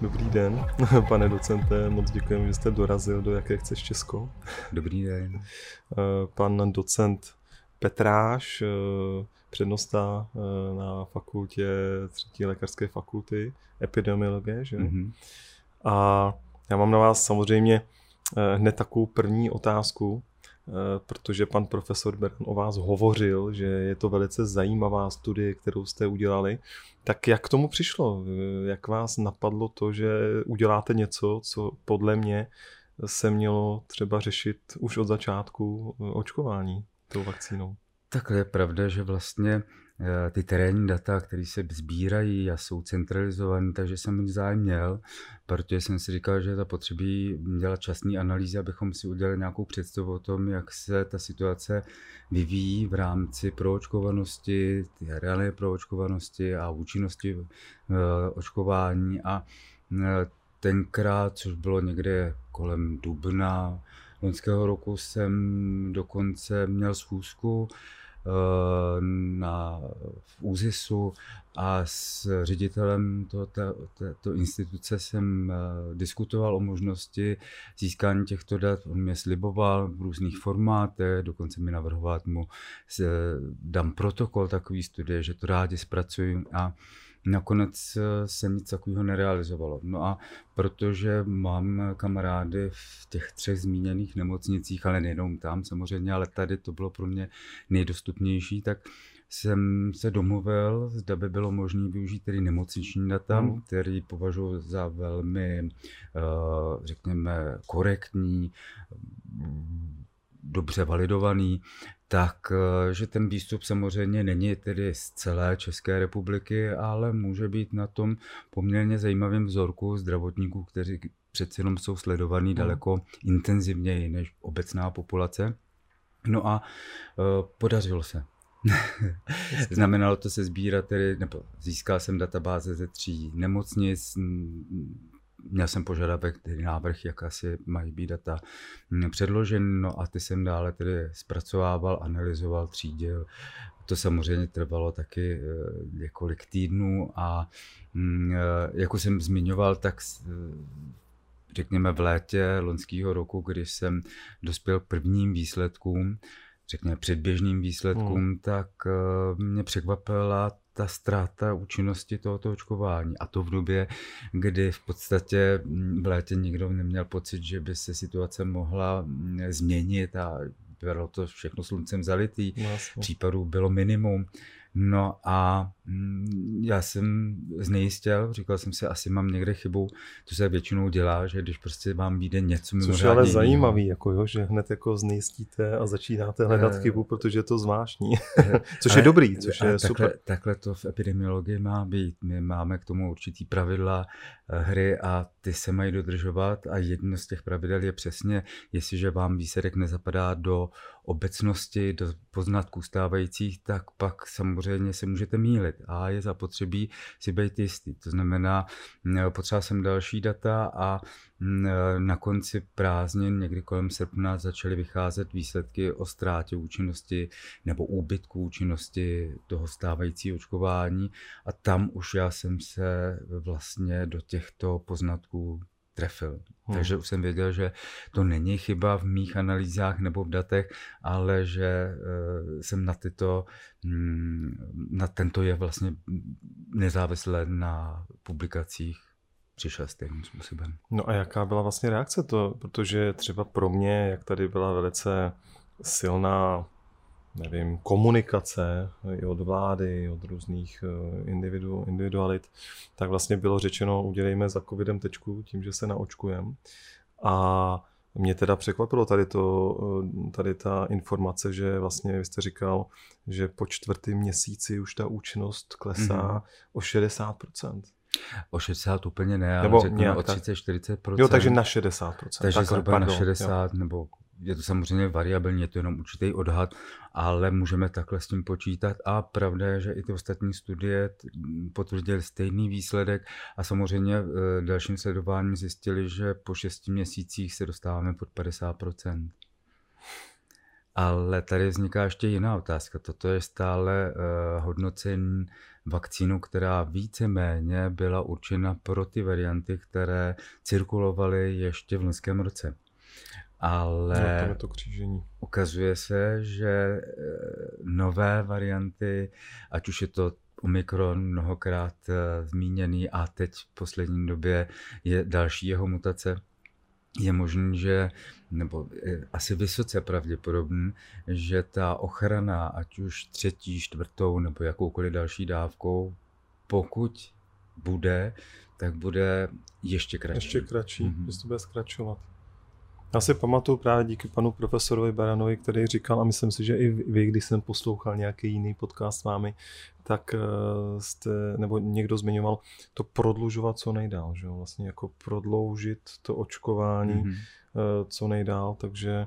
Dobrý den, pane docente, moc děkujeme, že jste dorazil do Jaké chceš Česko. Dobrý den. Eh, pan docent Petráš, eh, přednosta eh, na fakultě třetí lékařské fakulty epidemiologie, že? Mm-hmm. A já mám na vás samozřejmě hned takovou první otázku, protože pan profesor Bern o vás hovořil, že je to velice zajímavá studie, kterou jste udělali. Tak jak k tomu přišlo? Jak vás napadlo to, že uděláte něco, co podle mě se mělo třeba řešit už od začátku očkování tou vakcínou? Tak je pravda, že vlastně Eh, ty terénní data, které se sbírají a jsou centralizované, takže jsem jich zájem měl, protože jsem si říkal, že je potřebí dělat časný analýzy, abychom si udělali nějakou představu o tom, jak se ta situace vyvíjí v rámci proočkovanosti, reálné proočkovanosti a účinnosti eh, očkování. A eh, tenkrát, což bylo někde kolem dubna loňského roku, jsem dokonce měl schůzku Eh, na, v ÚZISu a s ředitelem to, to, to instituce jsem uh, diskutoval o možnosti získání těchto dat. On mě sliboval v různých formátech, dokonce mi navrhoval, mu uh, dám protokol takový studie, že to rádi zpracuju a Nakonec eh, se nic takového nerealizovalo. No a protože mám kamarády v těch třech zmíněných nemocnicích, ale nejenom tam samozřejmě, ale tady to bylo pro mě nejdostupnější, tak jsem se domluvil, zda by bylo možné využít tedy nemocniční data, mm. který považuji za velmi, eh, řekněme, korektní, dobře validovaný, tak eh, že ten výstup samozřejmě není tedy z celé České republiky, ale může být na tom poměrně zajímavým vzorku zdravotníků, kteří přeci jenom jsou sledovaní hmm. daleko intenzivněji než obecná populace. No a uh, podařilo se. Znamenalo to se sbírat tedy, nebo získal jsem databáze ze tří nemocnic, měl jsem požadavek, tedy návrh, jak asi mají být data předložen, no a ty jsem dále tedy zpracovával, analyzoval, třídil. To samozřejmě trvalo taky eh, několik týdnů a mm, jako jsem zmiňoval, tak eh, řekněme v létě loňského roku, když jsem dospěl k prvním výsledkům, řekněme předběžným výsledkům, hmm. tak mě překvapila ta ztráta účinnosti tohoto očkování. A to v době, kdy v podstatě v létě nikdo neměl pocit, že by se situace mohla mm, změnit a bylo to všechno sluncem zalitý. Vlastně. Případů bylo minimum. No a mm, já jsem znejistil, říkal jsem si, asi mám někde chybu, to se většinou dělá, že když prostě vám vyjde něco mimořádně Což je ale zajímavý, jako jo, že hned jako znejistíte a začínáte hledat uh, chybu, protože je to zvláštní, což ale, je dobrý, což je takhle, super. Takhle to v epidemiologii má být, my máme k tomu určitý pravidla eh, hry a ty se mají dodržovat a jedno z těch pravidel je přesně, jestliže vám výsledek nezapadá do obecnosti, do poznatků stávajících, tak pak samozřejmě se můžete mílit a je zapotřebí si být jistý. To znamená, potřeboval jsem další data a na konci prázdnin, někdy kolem srpna, začaly vycházet výsledky o ztrátě účinnosti nebo úbytku účinnosti toho stávajícího očkování a tam už já jsem se vlastně do těchto poznatků trefil. Hmm. Takže už jsem věděl, že to není chyba v mých analýzách nebo v datech, ale že uh, jsem na tyto, um, na tento je vlastně nezávisle na publikacích přišel stejným způsobem. No a jaká byla vlastně reakce to? Protože třeba pro mě, jak tady byla velice silná nevím, komunikace i od vlády, i od různých eh, individu, individualit, tak vlastně bylo řečeno, udělejme za covidem tečku tím, že se naočkujeme. A mě teda překvapilo tady, to, eh, tady ta informace, že vlastně vy jste říkal, že po čtvrtém měsíci už ta účinnost klesá mm-hmm. o 60%. O 60 úplně ne, ale nebo řekněme o 30-40%. Jo, takže na 60%. Takže zhruba na 60 jo. nebo je to samozřejmě variabilní, je to jenom určitý odhad, ale můžeme takhle s tím počítat a pravda je, že i ty ostatní studie potvrdily stejný výsledek a samozřejmě e, dalším sledováním zjistili, že po šesti měsících se dostáváme pod 50%. Ale tady vzniká ještě jiná otázka. Toto je stále uh, hodnocení vakcínu, která víceméně byla určena pro ty varianty, které cirkulovaly ještě v loňském roce. Ale no, to křížení. ukazuje se, že eh, nové varianty, ať už je to Omikron mnohokrát eh, zmíněný a teď v poslední době je další jeho mutace, je možný, že, nebo asi vysoce pravděpodobný, že ta ochrana, ať už třetí, čtvrtou nebo jakoukoliv další dávkou, pokud bude, tak bude ještě kratší. Ještě kratší, mm-hmm. že to bude zkračovat. Já si pamatuju právě díky panu profesorovi Baranovi, který říkal, a myslím si, že i vy, když jsem poslouchal nějaký jiný podcast s vámi, tak eh, jste, nebo někdo zmiňoval to prodlužovat co nejdál, že jo? vlastně jako prodloužit to očkování mm-hmm. co nejdál, takže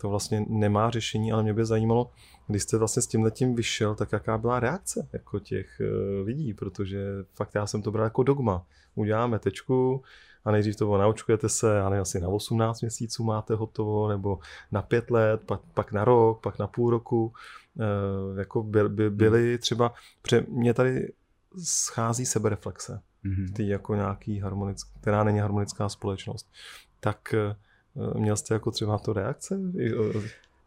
to vlastně nemá řešení, ale mě by zajímalo, když jste vlastně s tím letím vyšel, tak jaká byla reakce jako těch eh, lidí, protože fakt já jsem to bral jako dogma. Uděláme tečku, a nejdřív to bylo naočkujete se, ale asi na 18 měsíců máte hotovo, nebo na 5 let, pak, pak na rok, pak na půl roku. E, jako by, by, byly třeba, protože mě tady schází sebereflexe, mm-hmm. ty jako nějaký harmonický, která není harmonická společnost. Tak e, měl jste jako třeba to reakce?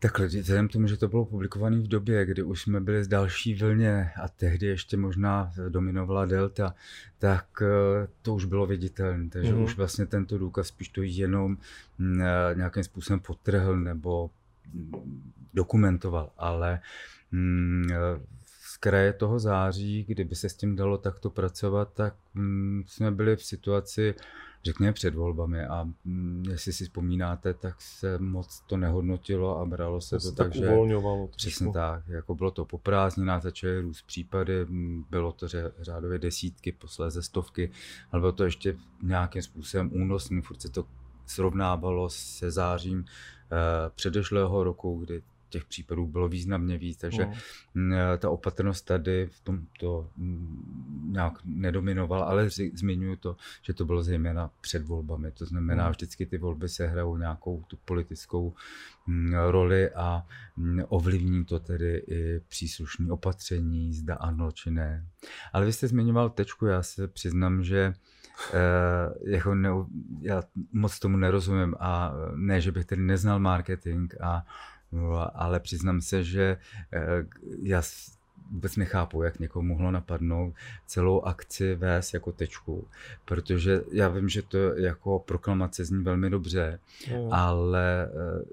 Takhle, vzhledem tomu, že to bylo publikované v době, kdy už jsme byli z další vlně a tehdy ještě možná dominovala delta, tak eh, to už bylo viditelné. Takže mm. už vlastně tento důkaz spíš to jenom mm, eh, nějakým způsobem potrhl nebo mm, dokumentoval. Ale mm, eh, z kraje toho září, kdyby se s tím dalo takto pracovat, tak jsme byli v situaci, řekněme před volbami a mm, jestli si vzpomínáte, tak se moc to nehodnotilo a bralo se to, to tak, že uvolňovalo přesně tak, jako bylo to po prázdninách, začaly růst případy, bylo to řádově desítky, posléze stovky, ale bylo to ještě nějakým způsobem únosný, furt se to srovnávalo se zářím eh, předešlého roku, kdy těch případů bylo významně víc, takže no. ta opatrnost tady v tom to nějak nedominovala, ale zmiňuji to, že to bylo zejména před volbami. To znamená, no. vždycky ty volby se hrajou nějakou tu politickou roli a ovlivní to tedy i příslušné opatření, zda ano či ne. Ale vy jste zmiňoval tečku, já se přiznám, že Uh, jako ne, já moc tomu nerozumím a ne, že bych tedy neznal marketing a ale přiznám se, že eh, já vůbec nechápu, jak někomu mohlo napadnout celou akci vést jako tečku, protože já vím, že to jako proklamace zní velmi dobře, mm. ale eh,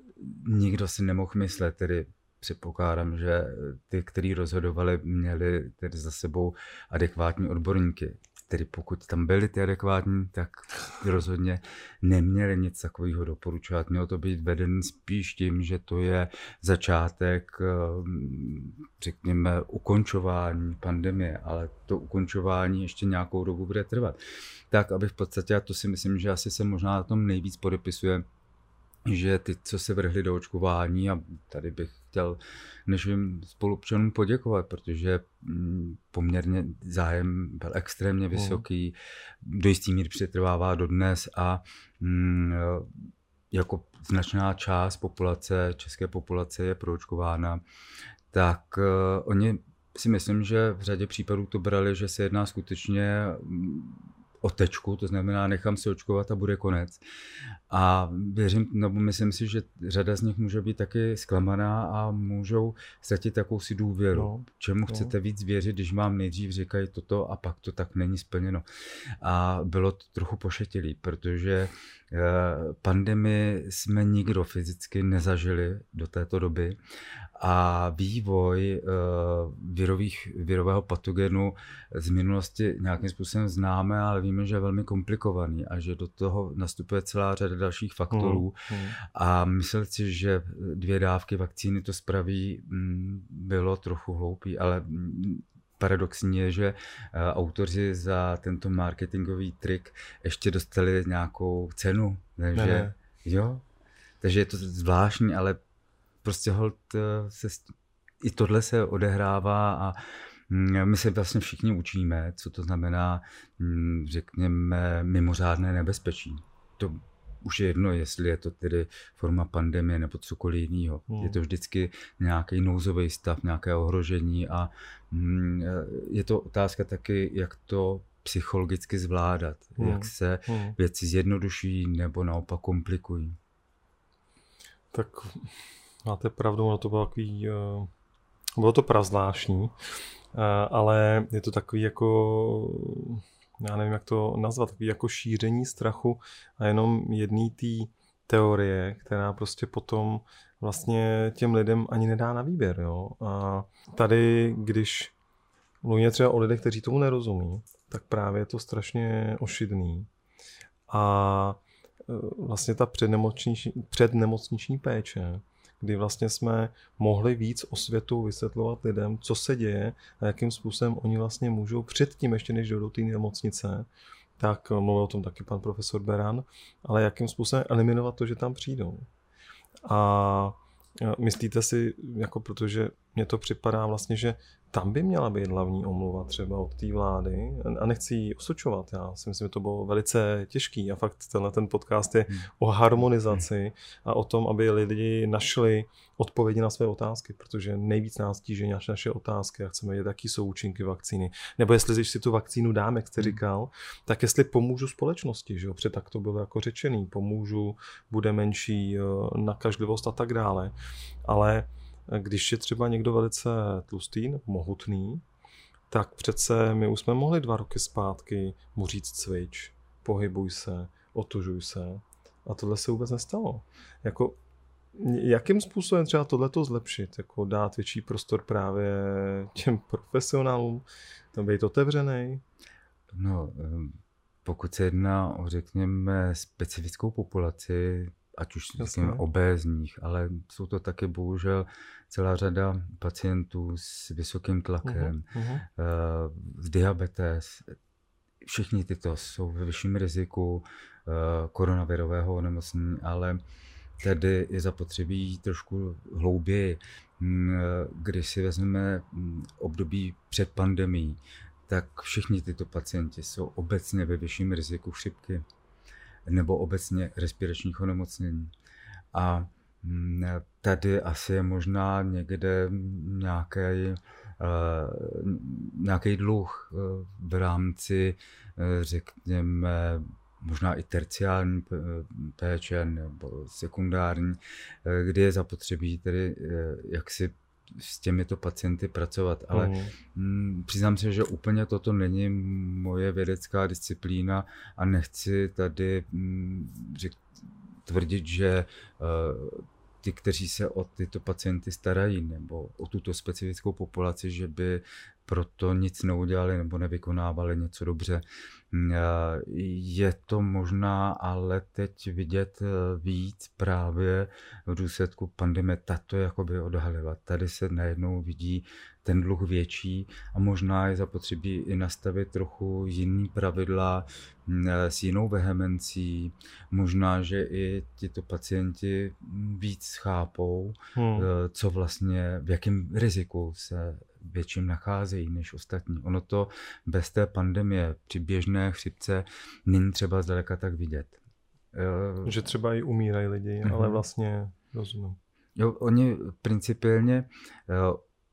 nikdo si nemohl myslet, tedy předpokládám, že ty, kteří rozhodovali, měli tedy za sebou adekvátní odborníky tedy pokud tam byly ty adekvátní, tak rozhodně neměli nic takového doporučovat. Mělo to být veden spíš tím, že to je začátek, eh, řekněme, ukončování pandemie, ale to ukončování ještě nějakou dobu bude trvat. Tak, aby v podstatě, a to si myslím, že asi se možná na tom nejvíc podepisuje, že ty, co se vrhli do očkování, a tady bych chtěl našim spolupčanům poděkovat, protože mm, poměrně zájem byl extrémně mhm. vysoký, do jistý míry přetrvává dodnes a mm, jako značná část populace, české populace je proočkována, tak uh, oni si myslím, že v řadě případů to brali, že se jedná skutečně mm, o tečku, to znamená nechám se očkovat a bude konec. A věřím, nebo myslím si, že řada z nich může být taky zklamaná a můžou ztratit si důvěru. No, Čemu no. chcete víc věřit, když vám nejdřív říkají toto a pak to tak není splněno. A bylo to trochu pošetilý, protože eh, pandemii jsme nikdo fyzicky nezažili do této doby a vývoj uh, virových, virového patogenu z minulosti nějakým způsobem známe, ale víme, že je velmi komplikovaný a že do toho nastupuje celá řada dalších faktorů. Mm, mm. A myslet si, že dvě dávky vakcíny to spraví, mm, bylo trochu hloupý, ale paradoxní je, že uh, autoři za tento marketingový trik ještě dostali nějakou cenu. Takže, ne, ne. jo, takže je to zvláštní, ale prostě hold eh, se, i tohle se odehrává a mm, my se vlastně všichni učíme, co to znamená, mm, řekněme, mimořádné nebezpečí. To už je jedno, jestli je to tedy forma pandemie nebo cokoliv jiného. Hmm. Je to vždycky nějaký nouzový stav, nějaké ohrožení a mm, je to otázka taky, jak to psychologicky zvládat, hmm. jak se hmm. věci zjednodušují nebo naopak komplikují. Tak máte pravdu, ono to bylo takový, uh, bylo to prazvláštní, uh, ale je to takový jako, já nevím, jak to nazvat, takový jako šíření strachu a jenom jedný té teorie, která prostě potom vlastně těm lidem ani nedá na výběr. Jo? A tady, když mluvíme třeba o lidech, kteří tomu nerozumí, tak právě je to strašně ošidný. A e, vlastně ta přednemocniční, přednemocniční péče, kdy vlastně jsme mohli víc o světu vysvětlovat lidem, co se děje a jakým způsobem oni vlastně můžou předtím, ještě než jdou do té nemocnice, tak mluvil o tom taky pan profesor Beran, ale jakým způsobem eliminovat to, že tam přijdou. A myslíte si, jako protože mně to připadá vlastně, že tam by měla být hlavní omluva třeba od té vlády a nechci ji osočovat. Já si myslím, že to bylo velice těžký a fakt tenhle ten podcast je hmm. o harmonizaci a o tom, aby lidi našli odpovědi na své otázky, protože nejvíc nás tíží naše otázky a chceme vědět, jaký jsou účinky vakcíny. Nebo jestli když si tu vakcínu dáme, jak jste hmm. říkal, tak jestli pomůžu společnosti, že jo, protože tak to bylo jako řečený, pomůžu, bude menší eh, nakažlivost a tak dále. Ale když je třeba někdo velice tlustý nebo mohutný, tak přece my už jsme mohli dva roky zpátky mu říct cvič, pohybuj se, otužuj se. A tohle se vůbec nestalo. Jako, jakým způsobem třeba tohleto zlepšit? Jako dát větší prostor právě těm profesionálům, být otevřený? No, pokud se jedná o, řekněme, specifickou populaci, ať už řekněme obézních, ale jsou to taky bohužel celá řada pacientů s vysokým tlakem, uh-huh. s diabetes. Všichni tyto jsou ve vyšším riziku eh, koronavirového onemocnění, ale tedy je zapotřebí trošku hlouběji. Hm, když si vezmeme hm, období před pandemí, tak všichni tyto pacienti jsou obecně ve vyšším riziku chřipky nebo obecně respiračních onemocnění. A mm, tady asi je možná někde nějaký, uh, nějaký dluh uh, v rámci, uh, řekněme, možná i terciální péče nebo sekundární, kdy je zapotřebí tedy jak si s těmito pacienty pracovat, ale mm. m, přiznám se, že úplně toto není moje vědecká disciplína a nechci tady m, řek, tvrdit, že uh, ty, kteří se o tyto pacienty starají nebo o tuto specifickou populaci, že by proto nic neudělali nebo nevykonávali něco dobře. Mm, je to možná ale teď vidět eh, víc právě v důsledku pandemie. Tato jakoby odhalila. Tady se najednou vidí ten dluh větší a možná je zapotřebí i nastavit trochu jiný pravidla mm, eh, s jinou vehemencí. Možná, že i tito pacienti víc chápou, hmm. Eh, co vlastně, v jakém riziku se větším nacházejí než ostatní. Ono to bez té pandemie při běžné chřipce není třeba zdaleka tak vidět. Že třeba i umírají lidi, uh-huh. ale vlastně rozumím. Jo, oni principiálně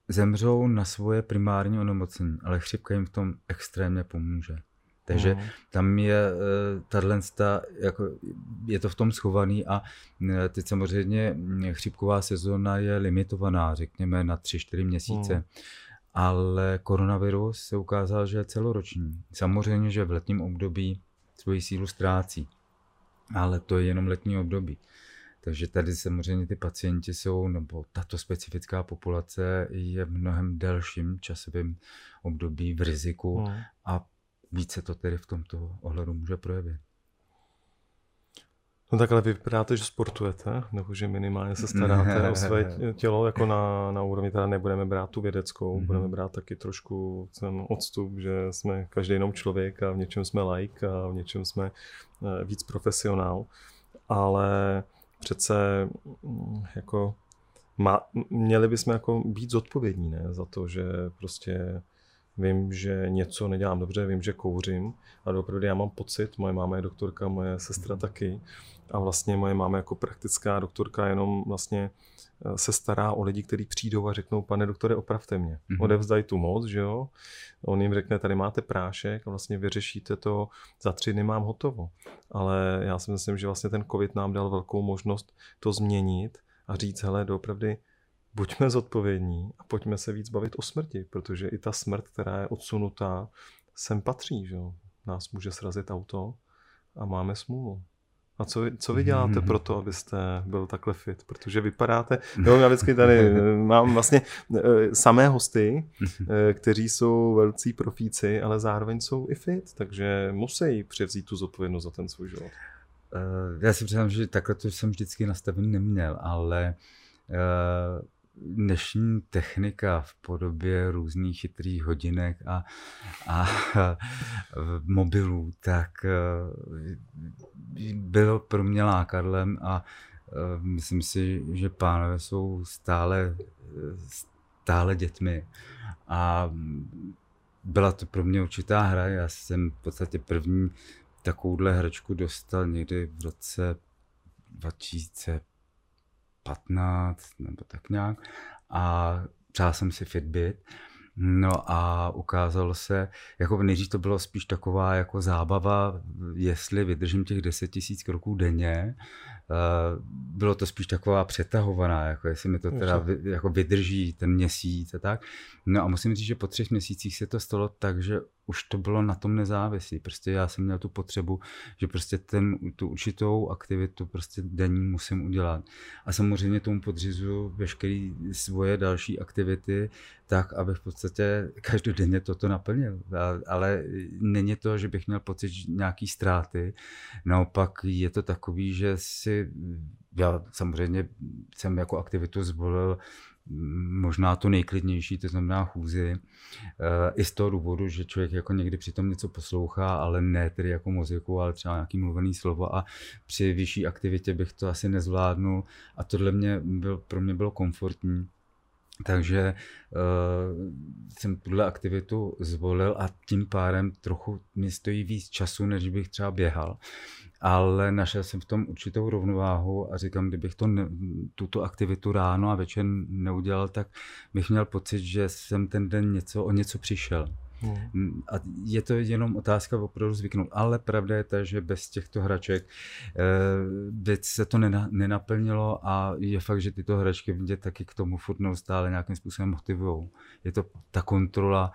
zemřou na svoje primární onemocnění, ale chřipka jim v tom extrémně pomůže. Takže mm. tam je e, tahle, jako, je to v tom schovaný a e, teď samozřejmě chřipková sezóna je limitovaná, řekněme na 3-4 měsíce. Mm. Ale koronavirus se ukázal, že je celoroční. Samozřejmě, že v letním období svoji sílu ztrácí, ale to je jenom letní období. Takže tady samozřejmě ty pacienti jsou, nebo tato specifická populace je v mnohem delším časovém období v riziku mm. a více to tedy v tomto ohledu může projevit. No tak ale vy vypadáte, že sportujete, nebo že minimálně se staráte o své tělo, jako na, na úrovni, teda nebudeme brát tu vědeckou, mm-hmm. budeme brát taky trošku ten odstup, že jsme každý jenom člověk a v něčem jsme like a v něčem jsme eh, víc profesionál, ale přece mm, jako má, měli bychom jako být zodpovědní ne, za to, že prostě vím, že něco nedělám dobře, vím, že kouřím, ale opravdu já mám pocit, moje máma je doktorka, moje sestra taky, a vlastně moje máma jako praktická doktorka jenom vlastně eh, se stará o lidi, kteří přijdou a řeknou, pane doktore, opravte mě. Mm-hmm. Odevzdají tu moc, že jo. On jim řekne, tady máte prášek a vlastně vyřešíte to, za tři dny mám hotovo. Ale já si myslím, že vlastně ten covid nám dal velkou možnost to změnit a říct, hele, doopravdy buďme zodpovědní a pojďme se víc bavit o smrti, protože i ta smrt, která je odsunutá, sem patří, že. Nás může srazit auto a máme smůlu. A co vy, co vy děláte pro to, abyste byl takhle fit? Protože vypadáte, jo, já vždycky tady eh, mám vlastně eh, samé hosty, eh, kteří jsou velcí profíci, ale zároveň jsou i fit, takže musí převzít tu zodpovědnost za ten svůj život. Já si přiznám, že takhle to jsem vždycky nastavený neměl, ale dnešní technika v podobě různých chytrých hodinek a, a mobilů, tak eh, bylo pro mě lákadlem a eh, myslím si, že pánové jsou stále, stále dětmi. A byla to pro mě určitá hra. Já jsem v podstatě první takovouhle hračku dostal někdy v roce 2000 15 nebo tak nějak a přál jsem si Fitbit. No a ukázalo se, jako nejdřív to bylo spíš taková jako zábava, jestli vydržím těch 10 000 kroků denně, Eh, bylo to spíš taková přetahovaná, jako jestli mi to teda vy, jako vydrží ten měsíc a tak. No a musím říct, že po třech měsících se to stalo tak, že už to bylo na tom nezávislý. Prostě já jsem měl tu potřebu, že prostě ten, tu určitou aktivitu prostě denní musím udělat. A samozřejmě tomu podřizu veškeré svoje další aktivity, tak, abych v podstatě každodenně toto naplnil. Ale není to, že bych měl pocit nějaký ztráty. Naopak je to takový, že si já samozřejmě jsem jako aktivitu zvolil možná to nejklidnější, to znamená chůzi. Eh, I z toho důvodu, že člověk jako někdy přitom něco poslouchá, ale ne tedy jako muziku, ale třeba nějaký mluvený slovo a při vyšší aktivitě bych to asi nezvládnul a tohle mě byl, pro mě bylo komfortní. Takže uh, jsem tuhle aktivitu zvolil a tím pádem trochu mi stojí víc času, než bych třeba běhal ale našel jsem v tom určitou rovnováhu a říkám, kdybych to ne, tuto aktivitu ráno a večer neudělal, tak bych měl pocit, že jsem ten den něco o něco přišel. Hmm. A je to jenom otázka opravdu zvyknout. Ale pravda je ta, že bez těchto hraček eh, by se to nenaplnilo a je fakt, že tyto hračky mě taky k tomu furt neustále nějakým způsobem motivují. Je to ta kontrola,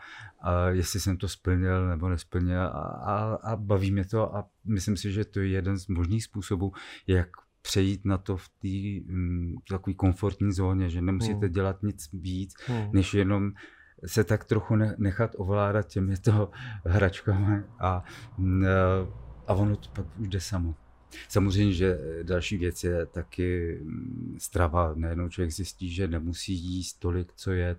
jestli jsem to splnil nebo nesplnil a, a, a baví mě to a myslím si, že to je jeden z možných způsobů, jak přejít na to v té mm, takové komfortní zóně, že nemusíte hmm. dělat nic víc, hmm. než jenom se tak trochu nechat ovládat těmito hračkami a, mm, a ono to pak už jde samo. Samozřejmě, že další věc je taky mm, strava. Nejednou člověk zjistí, že nemusí jíst tolik, co je,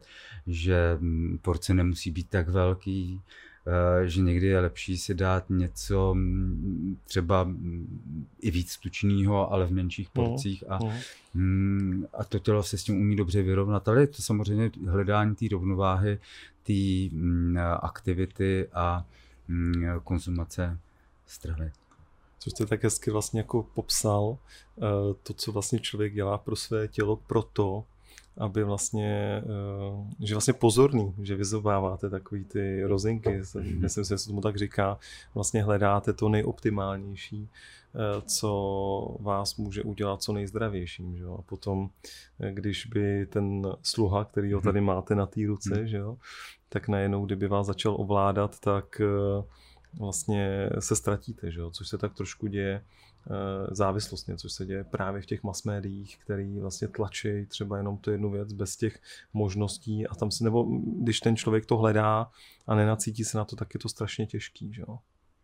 že mm, porce nemusí být tak velký, Eh, že někdy je lepší si dát něco třeba i víc tučného, ale v menších no, porcích a, mm. a to tělo se s tím umí dobře vyrovnat, ale je to samozřejmě hledání té rovnováhy, té aktivity a konzumace stravy. Co jste tak hezky vlastně jako popsal, eh, to, co vlastně člověk dělá pro své tělo proto, aby vlastně, eh, že vlastně pozorný, že vyzobáváte takový ty rozinky, myslím si, že se tomu tak říká, vlastně hledáte to nejoptimálnější, eh, co vás může udělat co nejzdravějším. Že jo? A potom, eh, když by ten sluha, který ho tady máte na té ruce, hmm. že jo? tak najednou, kdyby vás začal ovládat, tak vlastně se ztratíte, že jo? což se tak trošku děje závislostně, což se děje právě v těch mass médiích, který vlastně tlačí třeba jenom tu jednu věc bez těch možností a tam si, nebo když ten člověk to hledá a nenacítí se na to, tak je to strašně těžký, že jo.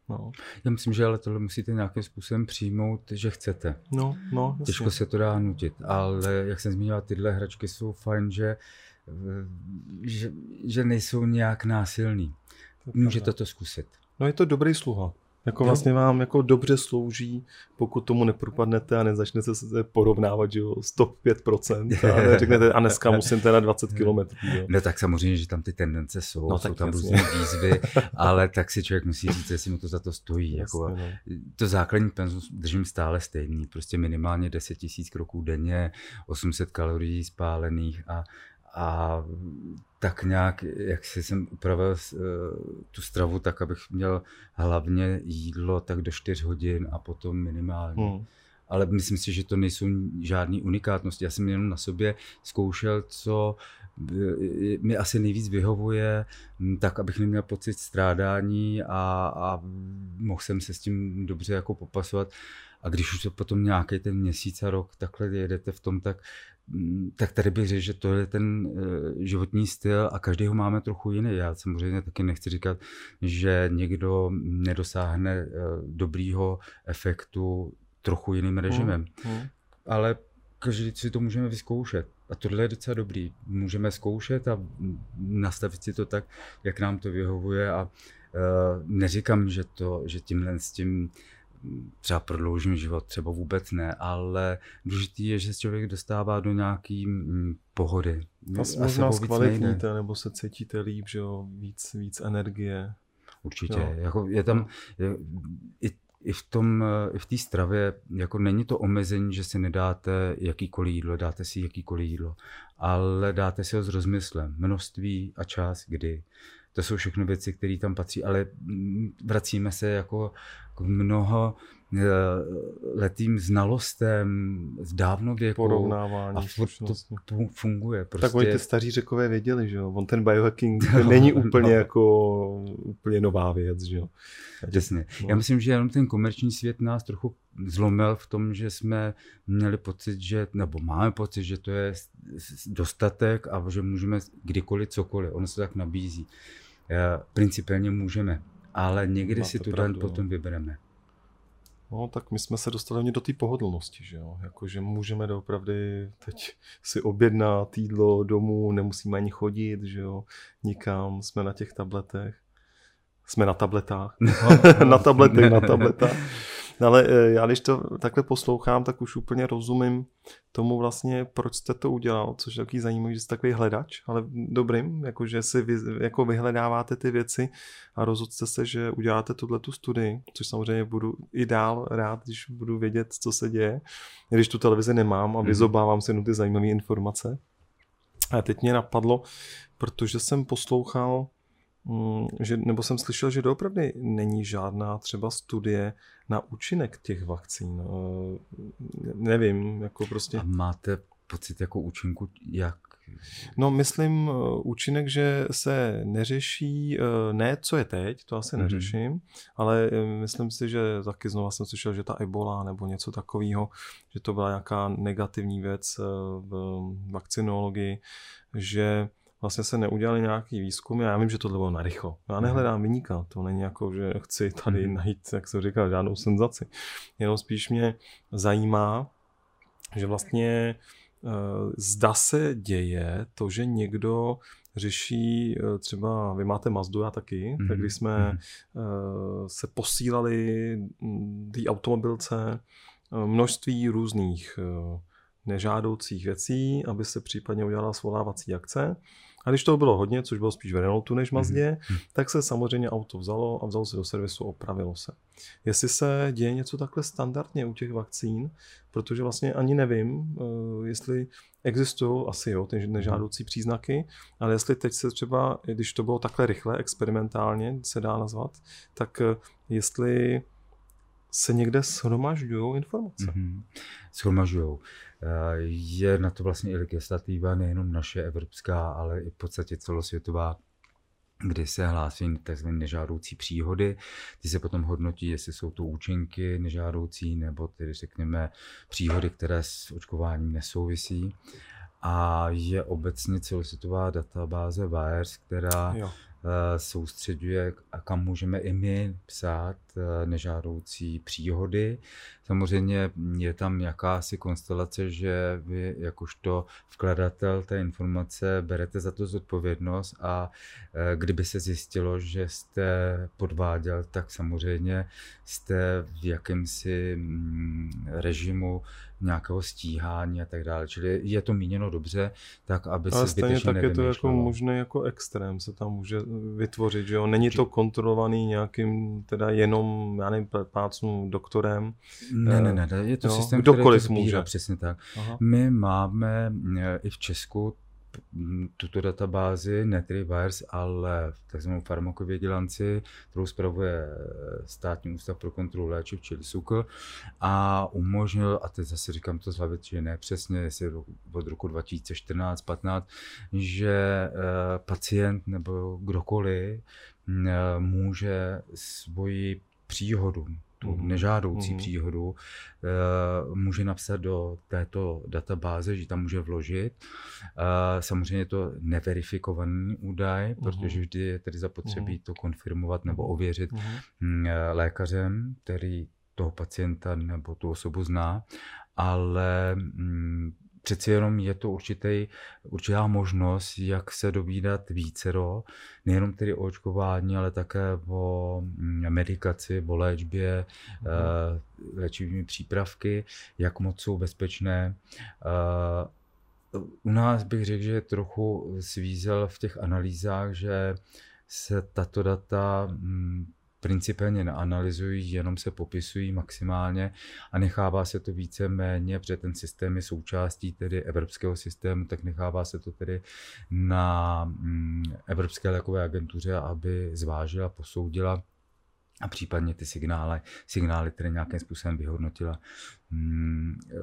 No. Já myslím, že ale tohle musíte nějakým způsobem přijmout, že chcete. No, no, jasně. Těžko se to dá nutit, ale jak jsem zmínila, tyhle hračky jsou fajn, že, že, že nejsou nějak násilný. Můžete to zkusit. No je to dobrý sluha. Jako vlastně vám jako dobře slouží, pokud tomu nepropadnete a nezačnete se porovnávat, že jo, 105% a neřeknete, a dneska musím teda 20 km. No tak samozřejmě, že tam ty tendence jsou, no, jsou tam různé výzvy, ale tak si člověk musí říct, jestli mu to za to stojí. Jasně, jako, no. To základní penzum držím stále stejný, prostě minimálně 10 000 kroků denně, 800 kalorií spálených a a tak nějak, jak si jsem upravil eh, tu stravu tak, abych měl hlavně jídlo tak do 4 hodin a potom minimálně. Hmm. Ale myslím si, že to nejsou žádné unikátnosti. Já jsem jenom na sobě zkoušel, co eh, mi asi nejvíc vyhovuje, hm, tak abych neměl pocit strádání a, a mohl jsem se s tím dobře jako popasovat. A když už to potom nějaký ten měsíc a rok takhle jedete v tom, tak tak tady bych řekl, že to je ten eh, životní styl a každý ho máme trochu jiný. Já samozřejmě taky nechci říkat, že někdo nedosáhne eh, dobrýho efektu trochu jiným režimem. Mm, mm. Ale každý si to můžeme vyzkoušet. A tohle je docela dobrý. Můžeme zkoušet a nastavit si to tak, jak nám to vyhovuje a uh, neříkám, že, to, že tímhle s tím třeba prodloužím život, třeba vůbec ne, ale důležité je, že se člověk dostává do nějaký mm, pohody. A možná zkvalitníte, nebo se cítíte líp, že jo, víc, víc energie. Určitě, jo. jako je tam, je, i, i v tom, i v té stravě, jako není to omezení, že si nedáte jakýkoliv jídlo, dáte si jakýkoliv jídlo, ale dáte si ho s rozmyslem, množství a čas, kdy. To jsou všechno věci, které tam patří, ale vracíme se jako k mnoho eh, letým znalostem z dávno věku. Porovnávání. A furt to funguje. Prostě... Tak oni ty staří řekové věděli, že jo. On ten biohacking no, není úplně no. jako úplně nová věc, že jo. Přesně. No. Já myslím, že jenom ten komerční svět nás trochu zlomil v tom, že jsme měli pocit, že, nebo máme pocit, že to je dostatek a že můžeme kdykoliv cokoliv. Ono se tak nabízí. Eh, principiálně můžeme, ale někdy Má si tu den no. potom vybereme. No, tak my jsme se dostali do té pohodlnosti, že jo. Jakože můžeme doopravdy teď si objednat jídlo domů, nemusíme ani chodit, že jo, nikam, jsme na těch tabletech. Jsme na tabletách. na tabletech, na tabletách. No ale eh, já když to takhle poslouchám, tak už úplně rozumím tomu vlastně, proč jste to udělal, což je takový zajímavý, že jste takový hledač, ale dobrým, jako že si vy, jako vyhledáváte ty věci a rozhodste se, že uděláte tuhle tu studii, což samozřejmě budu i dál rád, když budu vědět, co se děje, když tu televizi nemám a mhm. vyzobávám si jenom ty zajímavé informace. A teď mě napadlo, protože jsem poslouchal že, nebo jsem slyšel, že doopravdy není žádná třeba studie na účinek těch vakcín. Eh, nevím, jako prostě... A máte pocit jako účinku, jak No, myslím eh, účinek, že se neřeší, eh, ne co je teď, to asi mm-hmm. neřeším, ale myslím si, že taky znova jsem slyšel, že ta ebola nebo něco takového, že to byla nějaká negativní věc v vakcinologii, že vlastně se neudělali nějaký výzkum. Já vím, že to bylo narychlo. Já mhm. nehledám vyníka. To není jako, že chci tady mhm. najít, jak jsem říkal, žádnou senzaci. Jenom spíš mě zajímá, že vlastně uh, zda se děje to, že někdo řeší, uh, třeba vy máte Mazdu, já taky, mm-hmm. tak když jsme uh, se posílali té automobilce množství různých nežádoucích věcí, aby se případně udělala svolávací akce. A když toho bylo hodně, což bylo spíš v Renaultu než Mazdě, mm-hmm. tak se samozřejmě auto vzalo a vzalo se do servisu opravilo se. Jestli se děje něco takhle standardně u těch vakcín, protože vlastně ani nevím, eh, jestli existují asi jo, ty nežádoucí příznaky, ale jestli teď se třeba, když to bylo takhle rychle, experimentálně se dá nazvat, tak eh, jestli se někde shromažďují informace. Mm-hmm. Shromažďují. Je na to vlastně i legislativa, nejenom naše evropská, ale i v podstatě celosvětová, kdy se hlásí tzv. nežádoucí příhody. Ty se potom hodnotí, jestli jsou to účinky nežádoucí, nebo tedy řekněme příhody, které s očkováním nesouvisí. A je obecně celosvětová databáze VIRES, která jo. Eh, soustředuje a kam můžeme i my psát eh, nežádoucí příhody. Samozřejmě je tam jakási konstelace, že vy jakožto vkladatel té informace berete za to zodpovědnost a eh, kdyby se zjistilo, že jste podváděl, tak samozřejmě jste v jakémsi mm, režimu nějakého stíhání a tak dále. Čili je to míněno dobře, tak aby Ale se stejně tak je to jako možný jako extrém se tam může vytvořit, že jo? Není to kontrolovaný nějakým, teda jenom, já nevím, pácnu doktorem. Ne, ne, ne, je to jo? systém, Kdokoliv který to může. přesně tak. Aha. My máme eh, i v Česku tuto databázi NetReverse, ale v takzvanou farmakovigilanci, kterou spravuje státní ústav pro kontrolu léčiv, čili SUKL, a umožnil, a teď zase říkám to z hlavy, že ne přesně, jestli od roku 2014-15, že eh, pacient nebo kdokoliv eh, může svoji příhodu, tu mm-hmm. nežádoucí mm-hmm. příhodu, e, může napsat do této databáze, že tam může vložit. E, samozřejmě je to neverifikovaný údaj, mm-hmm. protože vždy je tedy zapotřebí mm-hmm. to konfirmovat nebo ověřit mm-hmm. lékařem, který toho pacienta nebo tu osobu zná, ale mm, přeci jenom je to určitý, určitá možnost, jak se dovídat vícero, nejenom tedy o očkování, ale také o mm, medikaci, o léčbě, mm. léčivými přípravky, jak moc jsou bezpečné. Eh, u nás bych řekl, že trochu svízel v těch analýzách, že se tato data principálně neanalyzují, jenom se popisují maximálně a nechává se to více méně, protože ten systém je součástí tedy evropského systému, tak nechává se to tedy na mm, Evropské lékové agentuře, aby zvážila, posoudila a případně ty signály, signály které nějakým způsobem vyhodnotila. Mm, eh,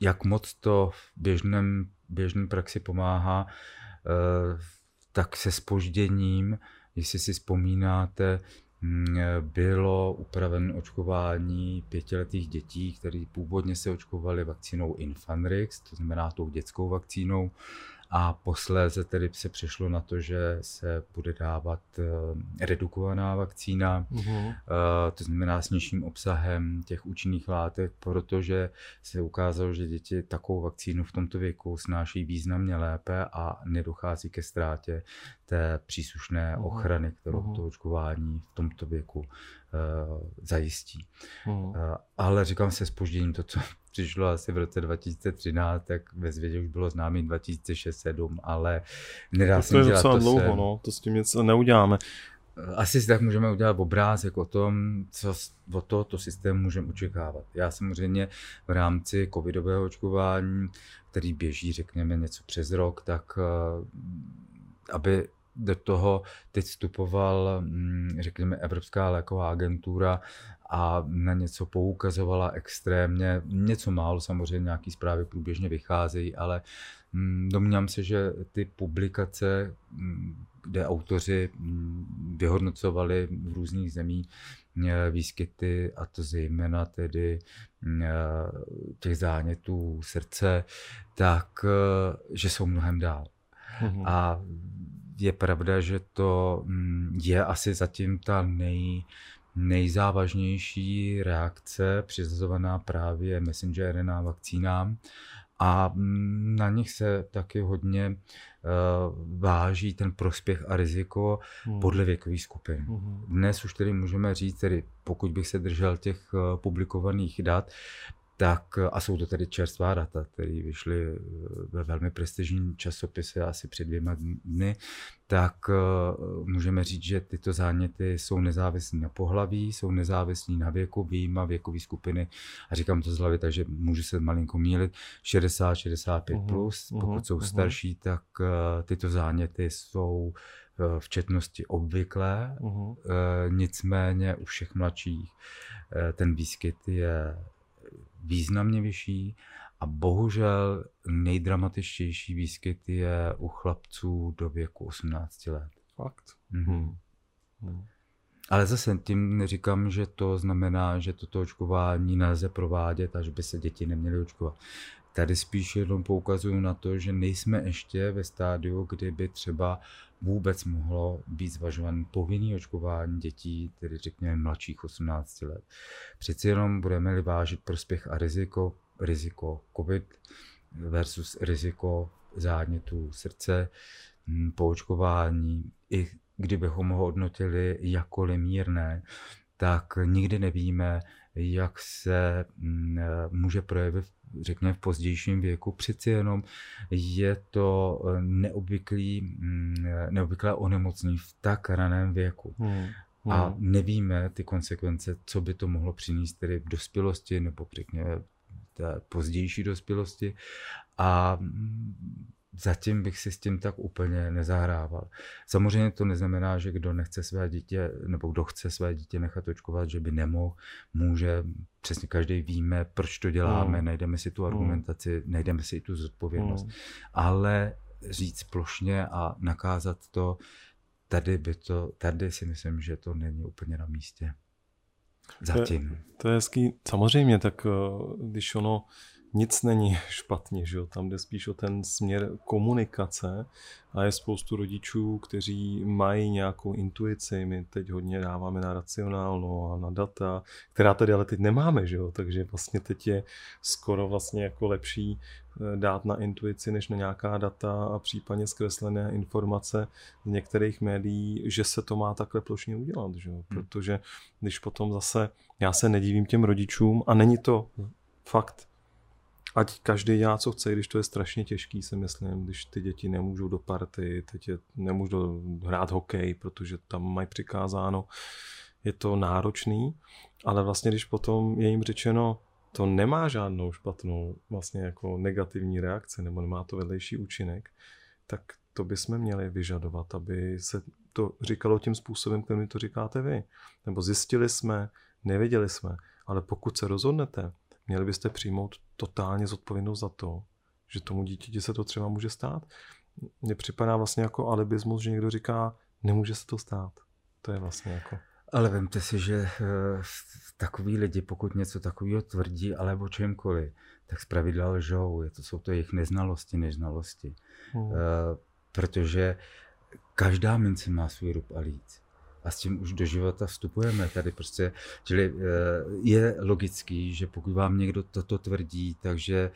jak moc to v běžném, běžném praxi pomáhá, eh, tak se spožděním Jestli si vzpomínáte, mm, bylo upraven očkování pětiletých dětí, které původně se očkovali vakcínou Infanrix, to znamená tou dětskou vakcínou, a posléze tedy se přešlo na to, že se bude dávat eh, redukovaná vakcína, uh-huh. to znamená s nižším obsahem těch účinných látek, protože se ukázalo, že děti takovou vakcínu v tomto věku snáší významně lépe a nedochází ke ztrátě té příslušné uh-huh. ochrany, kterou uh-huh. to očkování v tomto věku uh, zajistí. Uh-huh. Ale říkám se spožděním to, co přišlo asi v roce 2013, tak ve světě už bylo známý 2006-2007, ale nedá se dělat to dlouho, se... no, to s tím něco neuděláme. Asi si tak můžeme udělat obrázek o tom, co od tohoto systému můžeme očekávat. Já samozřejmě v rámci covidového očkování, který běží, řekněme, něco přes rok, tak eh, aby do toho teď vstupoval, mm, řekněme, Evropská léková agentura a na něco poukazovala extrémně. Něco málo samozřejmě, nějaký zprávy průběžně vycházejí, ale mm, domnívám se, že ty publikace, mm, kde autoři vyhodnocovali v různých zemích e, výskyty, a to zejména tedy e, těch zánětů srdce, tak e, že jsou mnohem dál. Mm-hmm. A je pravda, že to mm, je asi zatím ta nej, nejzávažnější reakce přizazovaná právě messenger RNA vakcínám a mm, na nich se taky hodně uh, váží ten prospěch a riziko hmm. podle věkových skupin. Hmm. Dnes už tedy můžeme říct, tedy pokud bych se držel těch uh, publikovaných dat, tak a jsou to tedy čerstvá data, které vyšly eh, ve velmi prestižním časopise asi před dvěma dny, tak eh, můžeme říct, že tyto záněty jsou nezávislí na pohlaví, jsou nezávislí na věku, výjima věkové skupiny a říkám to z hlavy, takže můžu se malinko mílit, 60-65+, uhum, plus, pokud uhum, jsou uhum. starší, tak eh, tyto záněty jsou v četnosti obvyklé, uhum. nicméně u všech mladších ten výskyt je významně vyšší a bohužel nejdramatičtější výskyt je u chlapců do věku 18 let. Fakt? Mm-hmm. Mm. Ale zase tím neříkám, že to znamená, že toto očkování nelze provádět a že by se děti neměly očkovat. Tady spíš jenom poukazuju na to, že nejsme ještě ve stádiu, kdy by třeba vůbec mohlo být zvažované povinné očkování dětí, tedy řekněme mladších 18 let. Přeci jenom budeme-li vážit prospěch a riziko, riziko COVID versus riziko zánětu srdce hm, po očkování, i kdybychom ho hodnotili jako mírné, tak nikdy nevíme, jak se hm, může projevit řekněme v pozdějším věku. Přeci jenom je to neobvyklý, hm, neobvyklé onemocnění v tak raném věku. Hmm. Hmm. A nevíme ty konsekvence, co by to mohlo přinést tedy v dospělosti nebo řekněme té pozdější dospělosti. A zatím bych si s tím tak úplně nezahrával. Samozřejmě to neznamená, že kdo nechce své dítě, nebo kdo chce své dítě nechat očkovat, že by nemohl, může, přesně každý víme, proč to děláme, mm. najdeme si tu hmm. argumentaci, mm. najdeme si i tu zodpovědnost. Mm. Ale říct plošně a nakázat to, tady by to, tady si myslím, že to není úplně na místě. Zatím. To je, to je hezký. Samozřejmě, tak eh, když ono nic není špatně, že jo? tam jde spíš o ten směr komunikace a je spoustu rodičů, kteří mají nějakou intuici, my teď hodně dáváme na racionálno a na data, která tady ale teď nemáme, že jo? takže vlastně teď je skoro vlastně jako lepší eh, dát na intuici, než na nějaká data a případně zkreslené informace z některých médií, že se to má takhle plošně udělat, že jo? Hmm. protože když potom zase, já se nedivím těm rodičům a není to fakt ať každý dělá, co chce, když to je strašně těžký, si myslím, když ty děti nemůžou do party, teď je, nemůžou hrát hokej, protože tam mají přikázáno, je to náročný, ale vlastně když potom je jim řečeno, to nemá žádnou špatnou vlastně jako negativní reakci, nebo nemá to vedlejší účinek, tak to bychom měli vyžadovat, aby se to říkalo tím způsobem, kterým to říkáte vy. Nebo zjistili jsme, nevěděli jsme, ale pokud se rozhodnete, měli byste přijmout totálně zodpovědnost za to, že tomu dítěti se to třeba může stát. Mně připadá vlastně jako alibismus, že někdo říká, nemůže se to stát. To je vlastně jako... Ale vemte si, že uh, takový lidi, pokud něco takového tvrdí, ale o čemkoliv, tak zpravidla lžou. Je to, jsou to jejich neznalosti, neznalosti. Hmm. Uh, protože každá mince má svůj rub a líc a s tím už do života vstupujeme tady prostě. Čili eh, je logický, že pokud vám někdo toto tvrdí, takže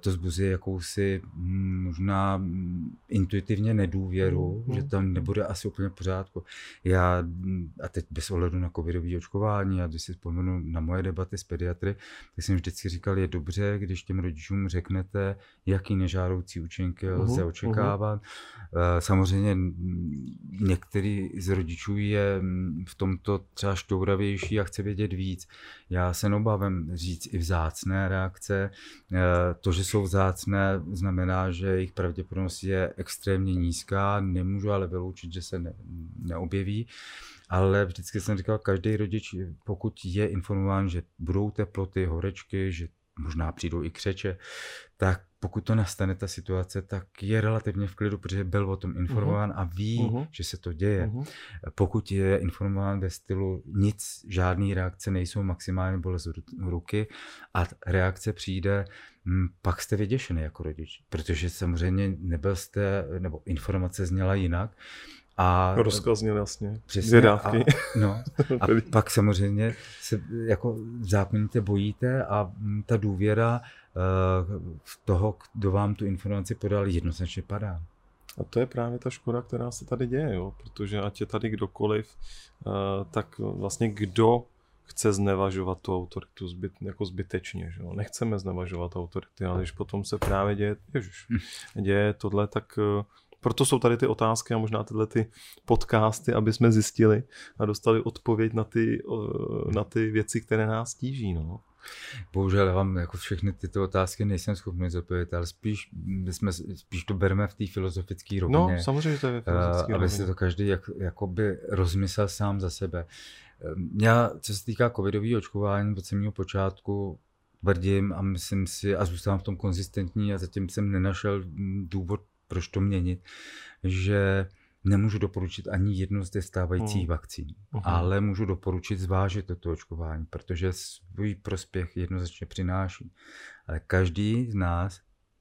to zbuzuje jakousi hm, možná hm, intuitivně nedůvěru, mm. že tam nebude asi úplně v pořádku. Já, hm, a teď bez ohledu na covidové očkování, a když si vzpomenu na moje debaty s pediatry, tak jsem vždycky říkal, je dobře, když těm rodičům řeknete, jaký nežádoucí účinky uh-huh, lze očekávat. Uh-huh. Samozřejmě některý z rodičů je v tomto třeba štouravější a chce vědět víc. Já se obávám říct i vzácné reakce, eh, to, že jsou vzácné, znamená, že jejich pravděpodobnost je extrémně nízká, nemůžu ale vyloučit, že se ne, neobjeví. Ale vždycky jsem říkal, každý rodič, pokud je informován, že budou teploty, horečky, že možná přijdou i křeče, tak pokud to nastane ta situace, tak je relativně v klidu, protože byl o tom informován uh-huh. a ví, uh-huh. že se to děje. Uh-huh. Pokud je informován ve stylu nic, žádný reakce nejsou, maximálně bolest ruky a reakce přijde, hm, pak jste vyděšený jako rodič, protože samozřejmě nebyl jste, nebo informace zněla jinak, a rozkaz měl jasně. Přesně. dávky. A, no, a pak samozřejmě se jako zákonitě bojíte a hm, ta důvěra uh, toho, kdo vám tu informaci podal, jednoznačně padá. A to je právě ta škoda, která se tady děje, jo? protože ať je tady kdokoliv, uh, tak vlastně kdo chce znevažovat tu autoritu zbyt, jako zbytečně. Že jo? Nechceme znevažovat autority, ale když potom se právě děje, ježiš, děje tohle, tak uh, proto jsou tady ty otázky a možná tyhle ty podcasty, aby jsme zjistili a dostali odpověď na ty, na ty věci, které nás tíží. No. Bohužel já vám jako všechny tyto otázky nejsem schopný zodpovědět, ale spíš, jsme, spíš to bereme v té filozofické rovině. No, samozřejmě to je filozofické Aby si to každý jak, jakoby rozmyslel sám za sebe. Já, co se týká covidového očkování od samého počátku, tvrdím a myslím si a zůstávám v tom konzistentní a zatím jsem nenašel důvod proč to měnit, že nemůžu doporučit ani jednu z těch stávajících hmm. vakcín, uh-huh. ale můžu doporučit zvážit toto očkování, protože svůj prospěch jednoznačně přináší. Ale každý z nás,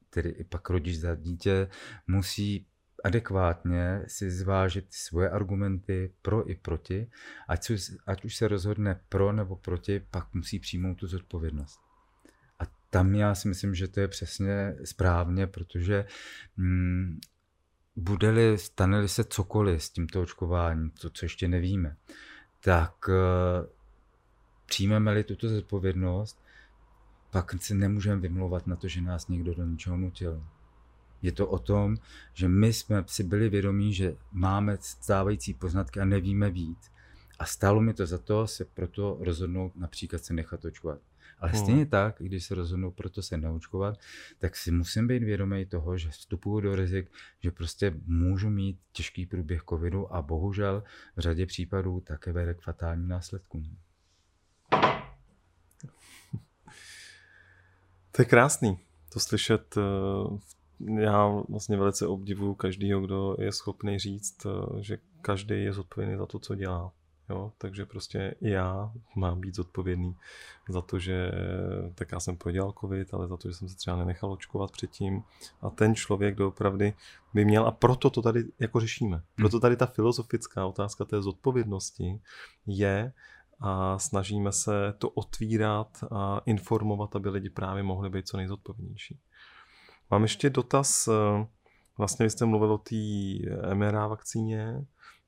tedy i pak rodič za dítě, musí adekvátně si zvážit svoje argumenty pro i proti, ať, ať už se rozhodne pro nebo proti, pak musí přijmout tu zodpovědnost. Tam já si myslím, že to je přesně správně, protože mm, bude-li, stane-li se cokoliv s tímto očkováním, to, co ještě nevíme, tak uh, přijmeme-li tuto zodpovědnost, pak se nemůžeme vymlouvat na to, že nás někdo do ničeho nutil. Je to o tom, že my jsme si byli vědomí, že máme stávající poznatky a nevíme víc. A stálo mi to za to se proto rozhodnout například se nechat očkovat. Ale hmm. stejně tak, když se rozhodnou proto se neočkovat, tak si musím být vědomý toho, že vstupuju do rizik, že prostě můžu mít těžký průběh covidu a bohužel v řadě případů také vede k fatálním následkům. To je krásný to slyšet. Eh, já vlastně velice obdivuju každého, kdo je schopný říct, eh, že každý je zodpovědný za to, co dělá. Jo, takže prostě já mám být zodpovědný za to, že tak já jsem podělal covid, ale za to, že jsem se třeba nenechal očkovat předtím. A ten člověk doopravdy by měl, a proto to tady jako řešíme. Proto tady ta filozofická otázka té zodpovědnosti je, a snažíme se to otvírat a informovat, aby lidi právě mohli být co nejzodpovědnější. Mám ještě dotaz, eh, vlastně vy jste mluvil o té mRNA vakcíně,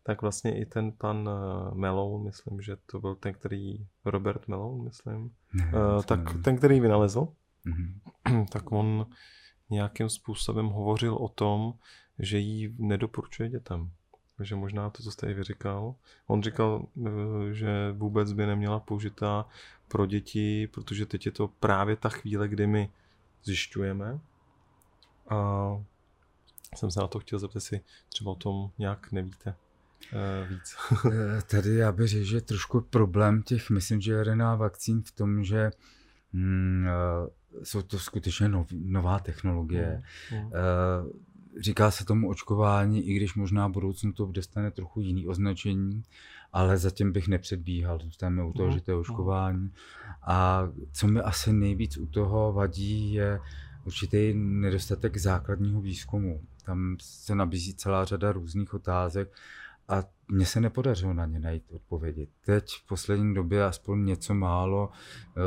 tak vlastně i ten pan eh, Melon, myslím, že to byl ten, který, Robert Melon, myslím, ne, uh, tak nevím. ten, který vynalezl, mm-hmm. tak on nějakým způsobem hovořil o tom, že ji nedoporučuje dětem. Takže možná to, co jste i vyříkal. On říkal, eh, že vůbec by neměla použitá pro děti, protože teď je to právě ta chvíle, kdy my zjišťujeme. A jsem se na to chtěl zeptat, jestli třeba o tom nějak nevíte víc. Eh, tady já bych řekl, že trošku problém těch, myslím, že RNA vakcín v tom, že mm, jsou to skutečně nov, nová technologie. Mm, mm. Říká se tomu očkování, i když možná v budoucnu to dostane trochu jiný označení, ale zatím bych nepředbíhal, zůstaneme u toho, mm. že to je očkování. A co mi asi nejvíc u toho vadí, je určitý nedostatek základního výzkumu. Tam se nabízí celá řada různých otázek a mně se nepodařilo na ně najít odpovědi. Teď v poslední době aspoň něco málo, e,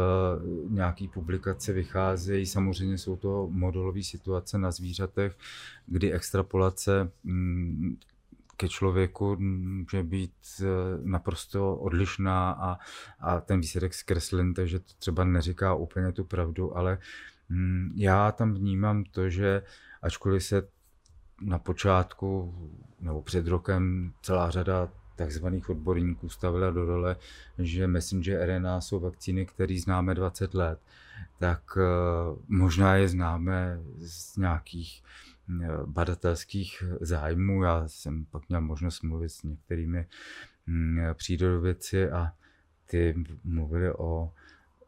nějaký publikace vycházejí, samozřejmě jsou to modelové situace na zvířatech, kdy extrapolace mm, ke člověku může být eh, naprosto odlišná a, a ten výsledek zkreslen, takže to třeba neříká úplně tu pravdu, ale mm, já tam vnímám to, že ačkoliv se na počátku nebo před rokem celá řada takzvaných odborníků stavila do role, že messenger RNA jsou vakcíny, které známe 20 let, tak eh, možná je známe z nějakých eh, badatelských zájmů. Já jsem pak měl možnost mluvit s některými mm, přírodověci a ty mluvili o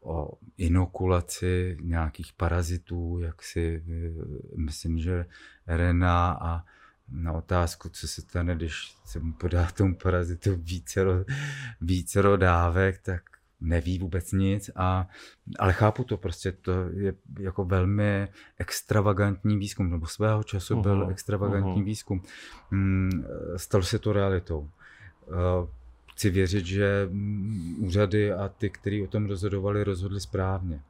o inokulaci nějakých parazitů, jak si eh, messenger RNA a na otázku, co se stane, když se mu podá tomu parazitu vícero, vícero dávek, tak neví vůbec nic, a, ale chápu to, prostě to je jako velmi extravagantní výzkum, nebo svého času uh-huh, byl extravagantní uh-huh. výzkum. Hmm, stalo se to realitou. Uh, chci věřit, že úřady a ty, kteří o tom rozhodovali, rozhodli správně.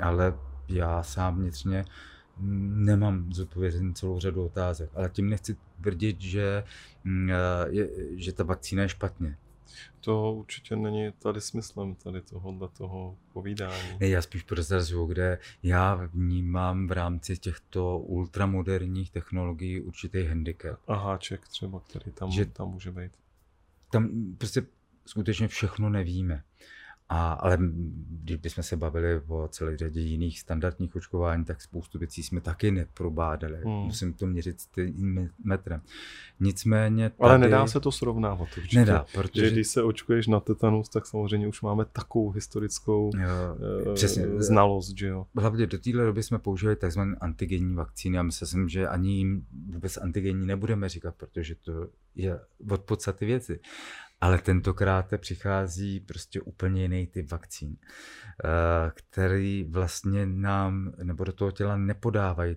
Ale já sám vnitřně nemám zodpovězený celou řadu otázek. Ale tím nechci tvrdit, že, je, že ta vakcína je špatně. To určitě není tady smyslem tady tohohle toho povídání. Ne, já spíš prozrazuju, kde já vnímám v rámci těchto ultramoderních technologií určitý handicap. A háček třeba, který tam, že tam může být tam prostě skutečně všechno nevíme. A, ale když bychom se bavili o celé řadě jiných standardních očkování, tak spoustu věcí jsme taky neprobádali. Hmm. Musím to měřit stejným metrem. Nicméně tady... Ale nedá se to srovnávat určitě. Nedá, protože... Že když se očkuješ na tetanus, tak samozřejmě už máme takovou historickou jo, přesně. znalost, že jo. Hlavně do téhle doby jsme použili tzv. antigenní vakcíny a myslím, že ani jim vůbec antigenní nebudeme říkat, protože to je od podstaty věci. Ale tentokrát přichází prostě úplně jiný typ vakcín, eh, který vlastně nám nebo do toho těla nepodávají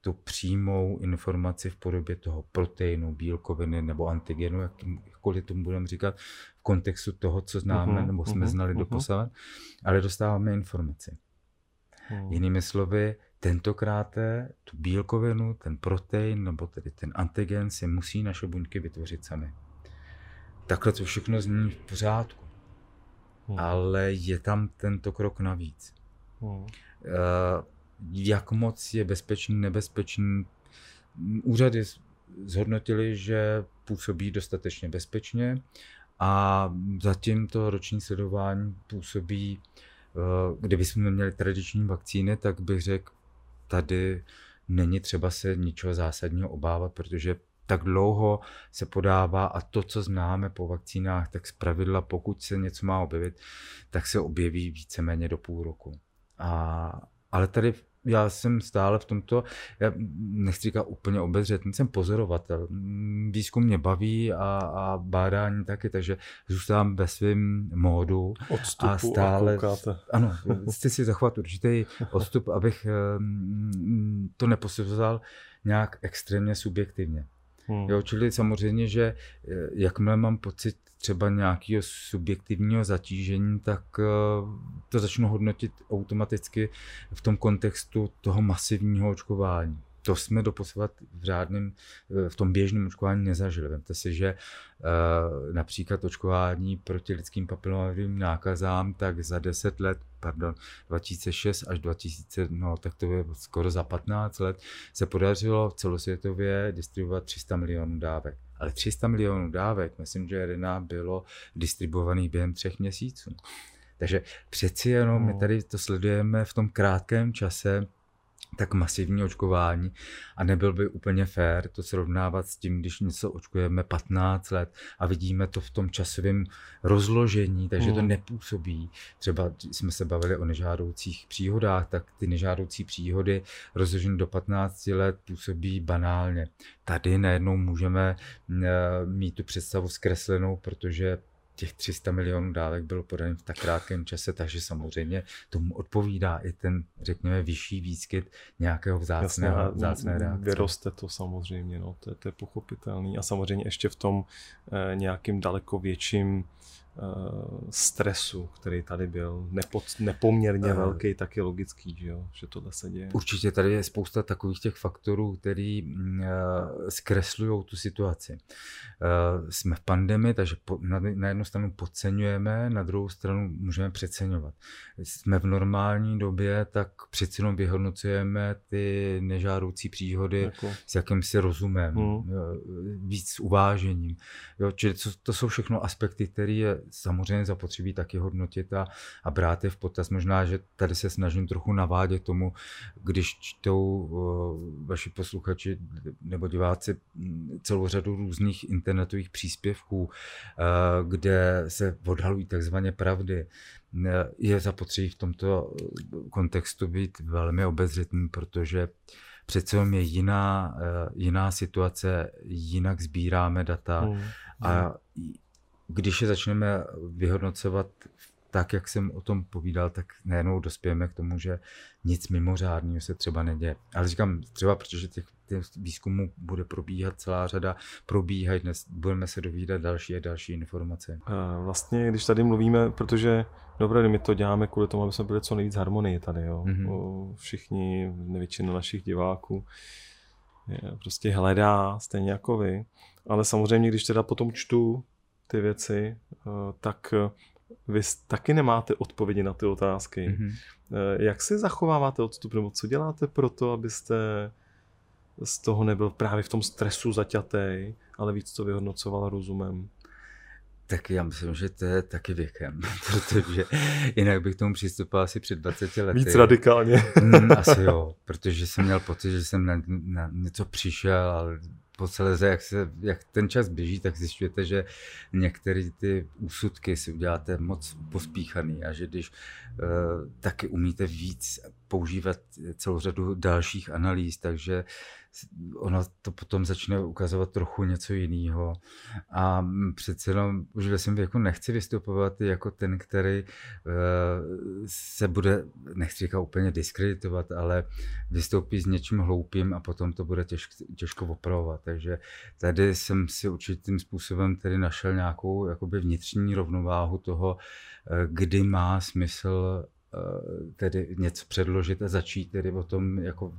tu přímou informaci v podobě toho proteinu, bílkoviny nebo antigenu, jakkoliv tomu budeme říkat, v kontextu toho, co známe uh-huh, nebo jsme uh-huh, znali uh-huh. doposavat, ale dostáváme informaci. Uh-huh. Jinými slovy, tentokrát tu bílkovinu, ten protein nebo tedy ten antigen si musí naše buňky vytvořit sami takhle to všechno zní v pořádku. Hmm. Ale je tam tento krok navíc. Hmm. Uh, jak moc je bezpečný, nebezpečný? Úřady zhodnotili, že působí dostatečně bezpečně a zatím to roční sledování působí, uh, kdybychom měli tradiční vakcíny, tak bych řekl, tady není třeba se ničeho zásadního obávat, protože tak dlouho se podává a to, co známe po vakcínách, tak zpravidla, pokud se něco má objevit, tak se objeví víceméně do půl roku. A, ale tady já jsem stále v tomto, já nechci říkat úplně obezřetný, jsem pozorovatel. Výzkum mě baví a, a bádání taky, takže zůstávám ve svém módu. Odstupu a stále. A ano, chci si zachovat určitý odstup, abych to neposuzoval nějak extrémně subjektivně. Hmm. Jo, čili samozřejmě, že eh, jakmile mám pocit třeba nějakého subjektivního zatížení, tak eh, to začnu hodnotit automaticky v tom kontextu toho masivního očkování to jsme doposovat v řádném, eh, v tom běžném očkování nezažili. Vemte si, že uh, například očkování proti lidským papilomovým nákazám, tak za 10 let, pardon, 2006 až 2000, no tak to je skoro za 15 let, se podařilo celosvětově distribuovat 300 milionů dávek. Ale 300 milionů dávek, myslím, že RNA bylo distribuovaných během třech měsíců. Takže přeci jenom my no. tady to sledujeme v tom krátkém čase, tak masivní očkování a nebyl by úplně fér to srovnávat s tím, když něco očkujeme 15 let a vidíme to v tom časovém rozložení, takže to nepůsobí. Třeba jsme se bavili o nežádoucích příhodách, tak ty nežádoucí příhody rozložené do 15 let působí banálně. Tady najednou můžeme eh, mít tu představu zkreslenou, protože těch 300 milionů dávek bylo podaný v tak krátkém čase, takže samozřejmě tomu odpovídá i ten, řekněme, vyšší výskyt nějakého vzácného, vzácné reakce. Vyroste to samozřejmě, no, to, to je pochopitelný a samozřejmě ještě v tom eh, nějakým daleko větším stresu, který tady byl, nepod, nepoměrně uh, velký, tak je logický, že, jo, že tohle se děje. Určitě tady je spousta takových těch faktorů, který uh, zkreslují tu situaci. Uh, jsme v pandemii, takže po, na, na jednu stranu podceňujeme, na druhou stranu můžeme přeceňovat. Jsme v normální době, tak přeci jenom vyhodnocujeme ty nežádoucí příhody jako. s jakýmsi rozumem, hmm. víc s uvážením. Jo, čili to, to jsou všechno aspekty, které je samozřejmě zapotřebí taky hodnotit a, a brát je v potaz. Možná, že tady se snažím trochu navádět tomu, když čtou vaši posluchači nebo diváci celou řadu různých internetových příspěvků, uh, kde se odhalují takzvané pravdy, je zapotřebí v tomto kontextu být velmi obezřetný, protože přece je jiná, jiná situace, jinak sbíráme data hmm. a když je začneme vyhodnocovat tak, jak jsem o tom povídal, tak najednou dospějeme k tomu, že nic mimořádného se třeba neděje. Ale říkám třeba, protože těch, těch výzkumů bude probíhat celá řada, probíhají dnes, budeme se dovídat další a další informace. Vlastně, když tady mluvíme, protože dobré, my to děláme kvůli tomu, aby jsme byli co nejvíc harmonii tady, jo. Mm-hmm. Všichni, většina našich diváků prostě hledá, stejně jako vy. Ale samozřejmě, když teda potom čtu ty věci, eh, tak eh, vy taky nemáte odpovědi na ty otázky. Mm-hmm. Jak si zachováváte odstup, nebo co děláte pro to, abyste z toho nebyl právě v tom stresu zaťatý, ale víc to vyhodnocoval rozumem? Tak já myslím, že to je taky věkem, protože jinak bych tomu přistupoval asi před 20 lety. Víc radikálně. Mm, asi jo, protože jsem měl pocit, že jsem na, na něco přišel, ale po celé, jak, se, jak ten čas běží, tak zjišťujete, že některé ty úsudky si uděláte moc pospíchaný a že když uh, taky umíte víc používat celou řadu dalších analýz, takže ono to potom začne ukazovat trochu něco jiného. A přece jenom už ve svém věku nechci vystupovat jako ten, který uh, se bude, nechci říkat úplně diskreditovat, ale vystoupí s něčím hloupým a potom to bude těžk, těžko opravovat. Takže tady jsem si určitým způsobem tedy našel nějakou jakoby vnitřní rovnováhu toho, eh, kdy má smysl Eh, tedy něco předložit a začít tedy o tom jako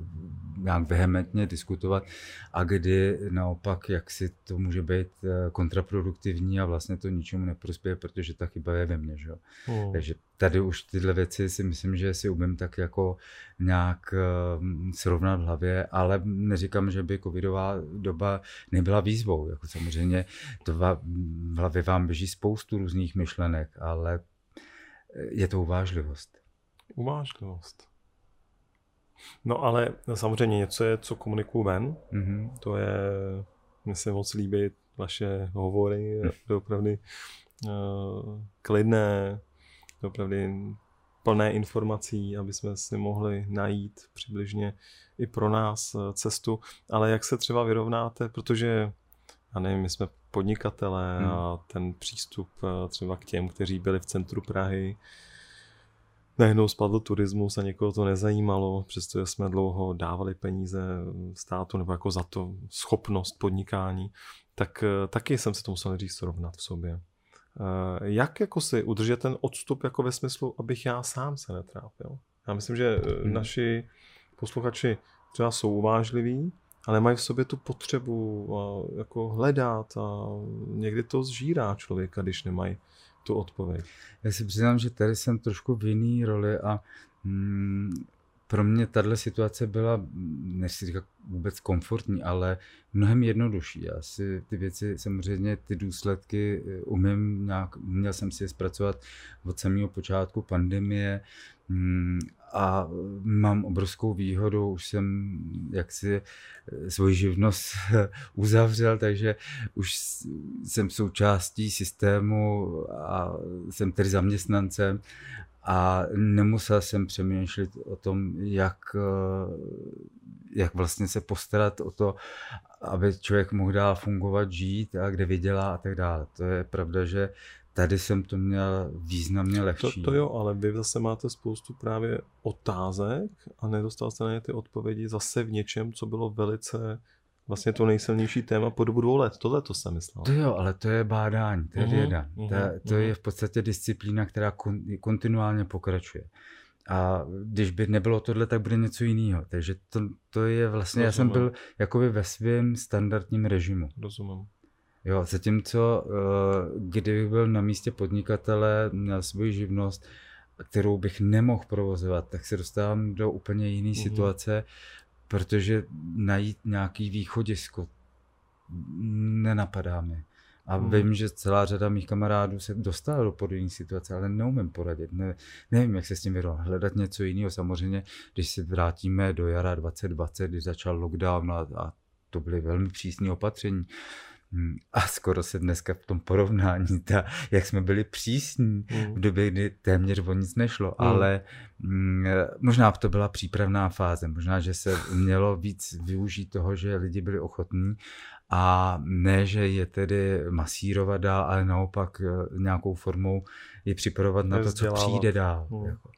nějak vehementně diskutovat a kdy naopak, jak si to může být eh, kontraproduktivní a vlastně to ničemu neprospěje, protože ta chyba je ve mně. Že? Hmm. Takže tady už tyhle věci si myslím, že si umím tak jako nějak eh, srovnat v hlavě, ale neříkám, že by covidová doba nebyla výzvou. Jako samozřejmě to v hlavě vám běží spoustu různých myšlenek, ale je to uvážlivost. Uvážlivost. No ale samozřejmě něco je, co komunikuju ven. Mm-hmm. To je, mně se moc líbí vaše hovory, to opravdu uh, klidné, opravdu plné informací, aby jsme si mohli najít přibližně i pro nás eh, cestu. Ale jak se třeba vyrovnáte, protože já nevím, my jsme podnikatelé hmm. a ten přístup eh, třeba k těm, kteří byli v centru Prahy, najednou spadl turismus a někoho to nezajímalo, přestože jsme dlouho dávali peníze státu nebo jako za to schopnost podnikání, tak eh, taky jsem se to musel říct srovnat v sobě. Eh, jak jako si udržet ten odstup jako ve smyslu, abych já sám se netrápil? Já myslím, že hmm. naši posluchači třeba jsou uvážliví, ale mají v sobě tu potřebu jako hledat a někdy to zžírá člověka, když nemají tu odpověď. Já si přiznám, že tady jsem trošku v jiný roli a mm, pro mě tahle situace byla, nechci říkat vůbec komfortní, ale mnohem jednodušší. Já si ty věci, samozřejmě ty důsledky eh, umím nějak, měl jsem si je zpracovat od samého počátku pandemie a mám obrovskou výhodu, už jsem jaksi eh, svoji živnost uzavřel, takže už jsem součástí systému a jsem tedy zaměstnancem a nemusel jsem přemýšlet o tom, jak, eh, jak vlastně se postarat o to, aby člověk mohl dál fungovat, žít a kde vydělá a tak dále. To je pravda, že tady jsem to měl významně lehčí. To, to jo, ale vy zase máte spoustu právě otázek a nedostal jste na ně ty odpovědi zase v něčem, co bylo velice vlastně to nejsilnější téma po dobu dvou let. Tohle to jsem myslel. To jo, ale to je bádání, to je uh-huh, věda. Uh-huh, to, to uh-huh. je v podstatě disciplína, která kon, kontinuálně pokračuje. A když by nebylo tohle, tak bude něco jiného. Takže to, to je vlastně, Rozumím. já jsem byl jakoby ve svém standardním režimu. Rozumím. Jo, zatímco eh, kdybych byl na místě podnikatele, měl svoji živnost, kterou bych nemohl provozovat, tak se dostávám do úplně jiné mm-hmm. situace, protože najít nějaký východisko nenapadá mi. A hmm. vím, že celá řada mých kamarádů se dostala do podobné situace, ale neumím poradit. Ne, nevím, jak se s tím vyrovnat. Hledat něco jiného. Samozřejmě, když se vrátíme do jara 2020, kdy začal lockdown a, a to byly velmi přísné opatření. A skoro se dneska v tom porovnání, ta, jak jsme byli přísní mm. v době, kdy téměř o nic nešlo, mm. ale mm, možná to byla přípravná fáze, možná, že se mělo víc využít toho, že lidi byli ochotní a ne, že je tedy masírovat dál, ale naopak eh, nějakou formou je připravovat na to, co přijde dál. Mm. Jako.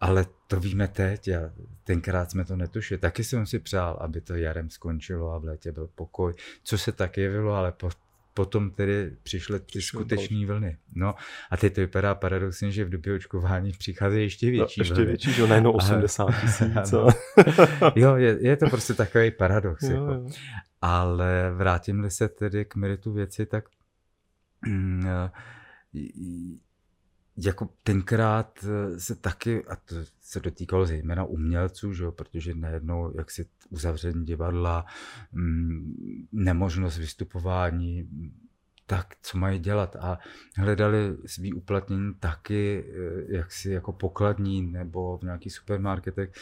Ale to víme teď a tenkrát jsme to netušili. Taky jsem si přál, aby to jarem skončilo a v létě byl pokoj, co se tak jevilo, ale po, potom tedy přišly ty skutečné vlny. No a teď to vypadá paradoxně, že v době očkování přicházejí ještě větší no, ještě vlny. větší, že najednou 80 tisíc. jo, je, je to prostě takový paradox. Jo, jako. jo. Ale vrátím-li se tedy k meritu věci, tak mm, jako tenkrát eh, se taky, a to se dotýkalo zejména umělců, že jo, protože najednou jak si uzavření divadla, mm, nemožnost vystupování, tak co mají dělat? A hledali svý uplatnění taky eh, jaksi jako pokladní nebo v nějakých supermarketech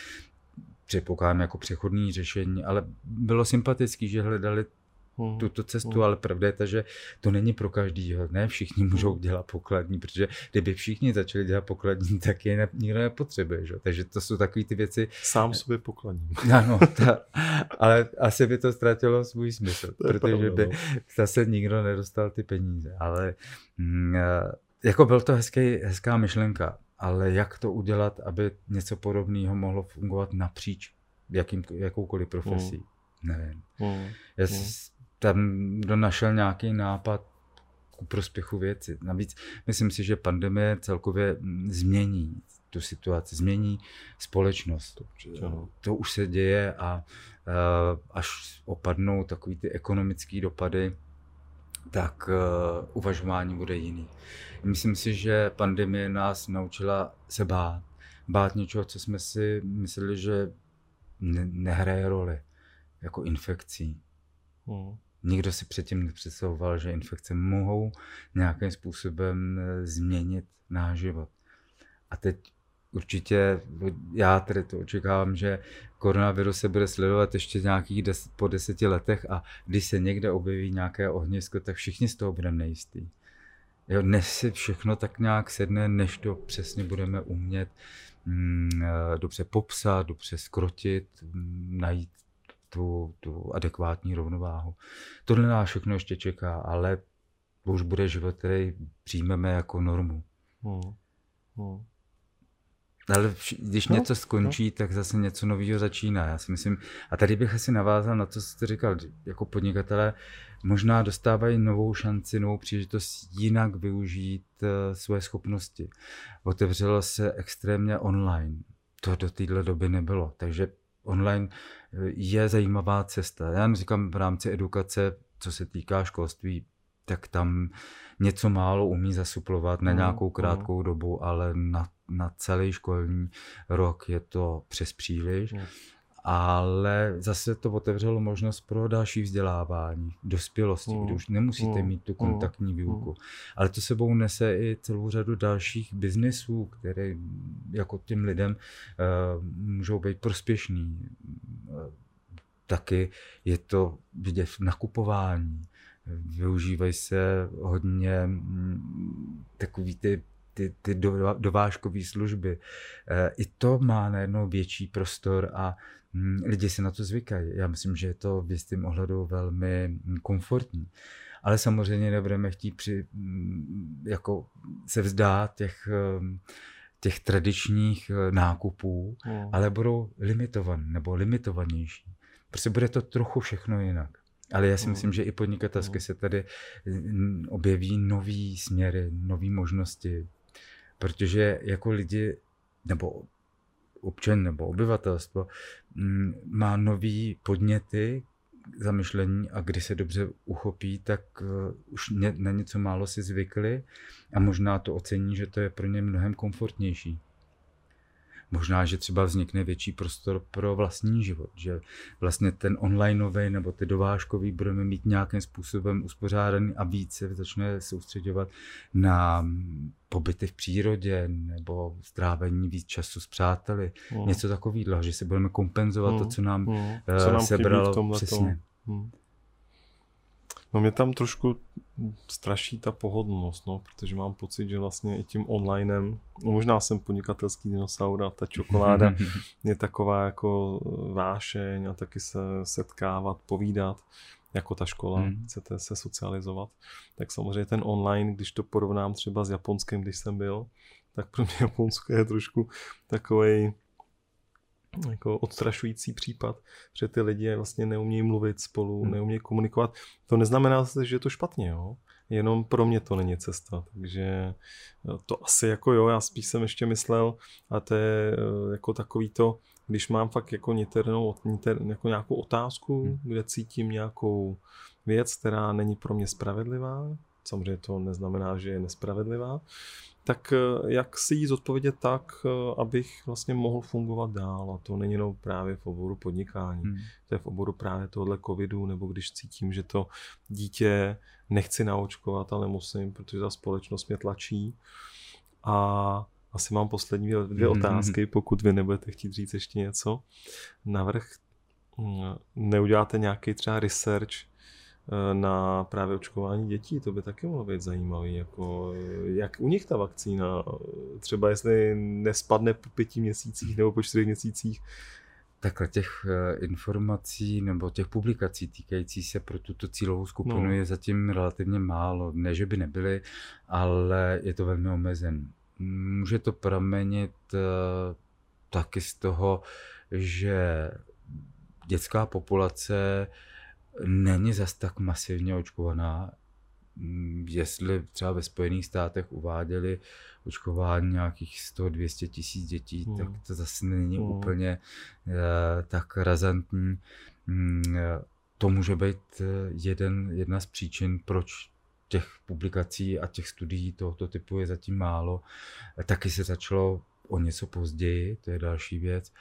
předpokládám jako přechodní řešení, ale bylo sympatický, že hledali hmm. tuto cestu, hmm. ale pravda je ta, že to není pro každýho. Ne všichni hmm. můžou dělat pokladní, protože kdyby všichni začali dělat pokladní, tak je nikdo nepotřebuje. Že? Takže to jsou takové ty věci. Sám sobě pokladní. Ano, ta, ale asi by to ztratilo svůj smysl, to protože by no. zase nikdo nedostal ty peníze. Ale mm, jako byl to hezký, hezká myšlenka, ale jak to udělat, aby něco podobného mohlo fungovat napříč jakým, jakoukoliv profesí? Hmm. Nevím. Hmm. Já hmm tam kdo našel nějaký nápad ku prospěchu věci. Navíc myslím si, že pandemie celkově změní tu situaci, změní společnost. To, to už se děje a uh, až opadnou takový ty ekonomické dopady, tak uh, uvažování bude jiný. Myslím si, že pandemie nás naučila se bát. Bát něčeho, co jsme si mysleli, že ne- nehraje roli, jako infekcí. Hmm. Nikdo si předtím nepředstavoval, že infekce mohou nějakým způsobem eh, změnit náš život. A teď určitě, já tedy to očekávám, že koronavirus se bude sledovat ještě nějakých des, po deseti letech a když se někde objeví nějaké ohnisko, tak všichni z toho budeme nejistý. Jo, dnes si všechno tak nějak sedne, než to přesně budeme umět mm, eh, dobře popsat, dobře skrotit, mm, najít tu, tu adekvátní rovnováhu. Tohle nás všechno ještě čeká, ale to už bude život, který přijmeme jako normu. Hmm. Hmm. Ale když no, něco skončí, no. tak zase něco nového začíná. Já si myslím, a tady bych asi navázal na to, co jste říkal, jako podnikatelé možná dostávají novou šanci, novou příležitost jinak využít uh, své schopnosti. Otevřelo se extrémně online. To do téhle doby nebylo. Takže online eh, je zajímavá cesta. Já říkám v rámci edukace, co se týká školství, tak tam něco málo umí zasuplovat na mm, nějakou mm. krátkou dobu, ale na, na celý školní rok je to přes příliš. Mm ale zase to otevřelo možnost pro další vzdělávání, dospělosti, mm. kdy už nemusíte mm. mít tu kontaktní mm. výuku. Ale to sebou nese i celou řadu dalších biznisů, které jako těm lidem uh, můžou být prospěšný. Uh, taky je to vidět v nakupování. Využívají se hodně mm, takový ty ty, ty dovážkové služby. Eh, I to má najednou větší prostor a mm, lidi si na to zvykají. Já myslím, že je to v jistém ohledu velmi komfortní. Ale samozřejmě nebudeme chtít při, mm, jako se vzdát těch, eh, těch tradičních eh, nákupů, hmm. ale budou limitované nebo limitovanější. Prostě bude to trochu všechno jinak. Ale já si myslím, že i podnikatelsky se tady mm, objeví nový směry, nové možnosti, protože jako lidi, nebo občan nebo obyvatelstvo mm, má nový podněty zamyšlení a kdy se dobře uchopí, tak uh, už na něco málo si zvykli a možná to ocení, že to je pro ně mnohem komfortnější. Možná, že třeba vznikne větší prostor pro vlastní život, že vlastně ten onlineový nebo ty dovážkový budeme mít nějakým způsobem uspořádaný a více začne soustředovat na pobyty v přírodě nebo strávení víc času s přáteli. Hmm. Něco takového, že si budeme kompenzovat hmm. to, co nám, hmm. co nám sebralo přesně. Hmm. No mě tam trošku straší ta pohodlnost, no, protože mám pocit, že vlastně i tím onlinem, no možná jsem podnikatelský dinosaur a ta čokoláda je taková jako vášeň a taky se setkávat, povídat, jako ta škola, hmm. chcete se socializovat. Tak samozřejmě ten online, když to porovnám třeba s Japonskem, když jsem byl, tak pro mě Japonsko je trošku takový jako odstrašující případ, že ty lidi vlastně neumějí mluvit spolu, hmm. neumějí komunikovat. To neznamená, že je to špatně, jo? jenom pro mě to není cesta, takže to asi jako jo, já spíš jsem ještě myslel, a to je eh, jako takový to, když mám fakt jako niternou, niter, jako nějakou otázku, hmm. kde cítím nějakou věc, která není pro mě spravedlivá, samozřejmě to neznamená, že je nespravedlivá, tak eh, jak si jí zodpovědět tak, eh, abych vlastně mohl fungovat dál. A to není jenom právě v oboru podnikání. Hmm. To je v oboru právě tohle covidu, nebo když cítím, že to dítě nechci naočkovat, ale musím, protože ta společnost mě tlačí. A asi mám poslední dvě hmm. otázky, pokud vy nebudete chtít říct ještě něco. Navrh hm, neuděláte nějaký třeba research na právě očkování dětí, to by taky mohlo být zajímavý, jako jak u nich ta vakcína, třeba jestli nespadne po pěti měsících nebo po čtyřech měsících, Takhle těch eh, informací nebo těch publikací týkající se pro tuto cílovou skupinu no. je zatím relativně málo. Ne, že by nebyly, ale je to velmi omezen. Může to pramenit eh, taky z toho, že dětská populace není zas tak masivně očkovaná. Mm, jestli třeba ve Spojených státech uváděli očkování nějakých 100-200 tisíc dětí, hmm. tak to zase není hmm. úplně uh, tak razantní. Mm, to může být eh, jeden, jedna z příčin, proč těch publikací a těch studií tohoto typu je zatím málo. Taky se začalo o něco později, to je další věc.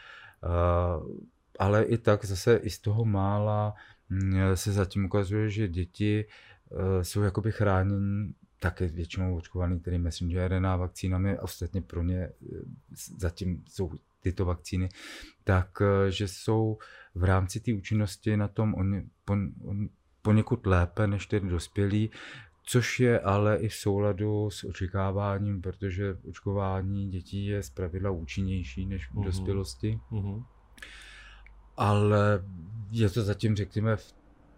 Uh, ale i tak zase i z toho mála se zatím ukazuje, že děti eh, jsou jakoby chráněni také většinou očkovaný tedy messenger RNA vakcínami, a ostatně pro ně eh, zatím jsou tyto vakcíny, tak eh, že jsou v rámci té účinnosti na tom on, on, on, poněkud lépe než ty dospělí, což je ale i v souladu s očekáváním, protože očkování dětí je zpravidla účinnější než v uhum. dospělosti. Uhum ale je to zatím, řekněme, v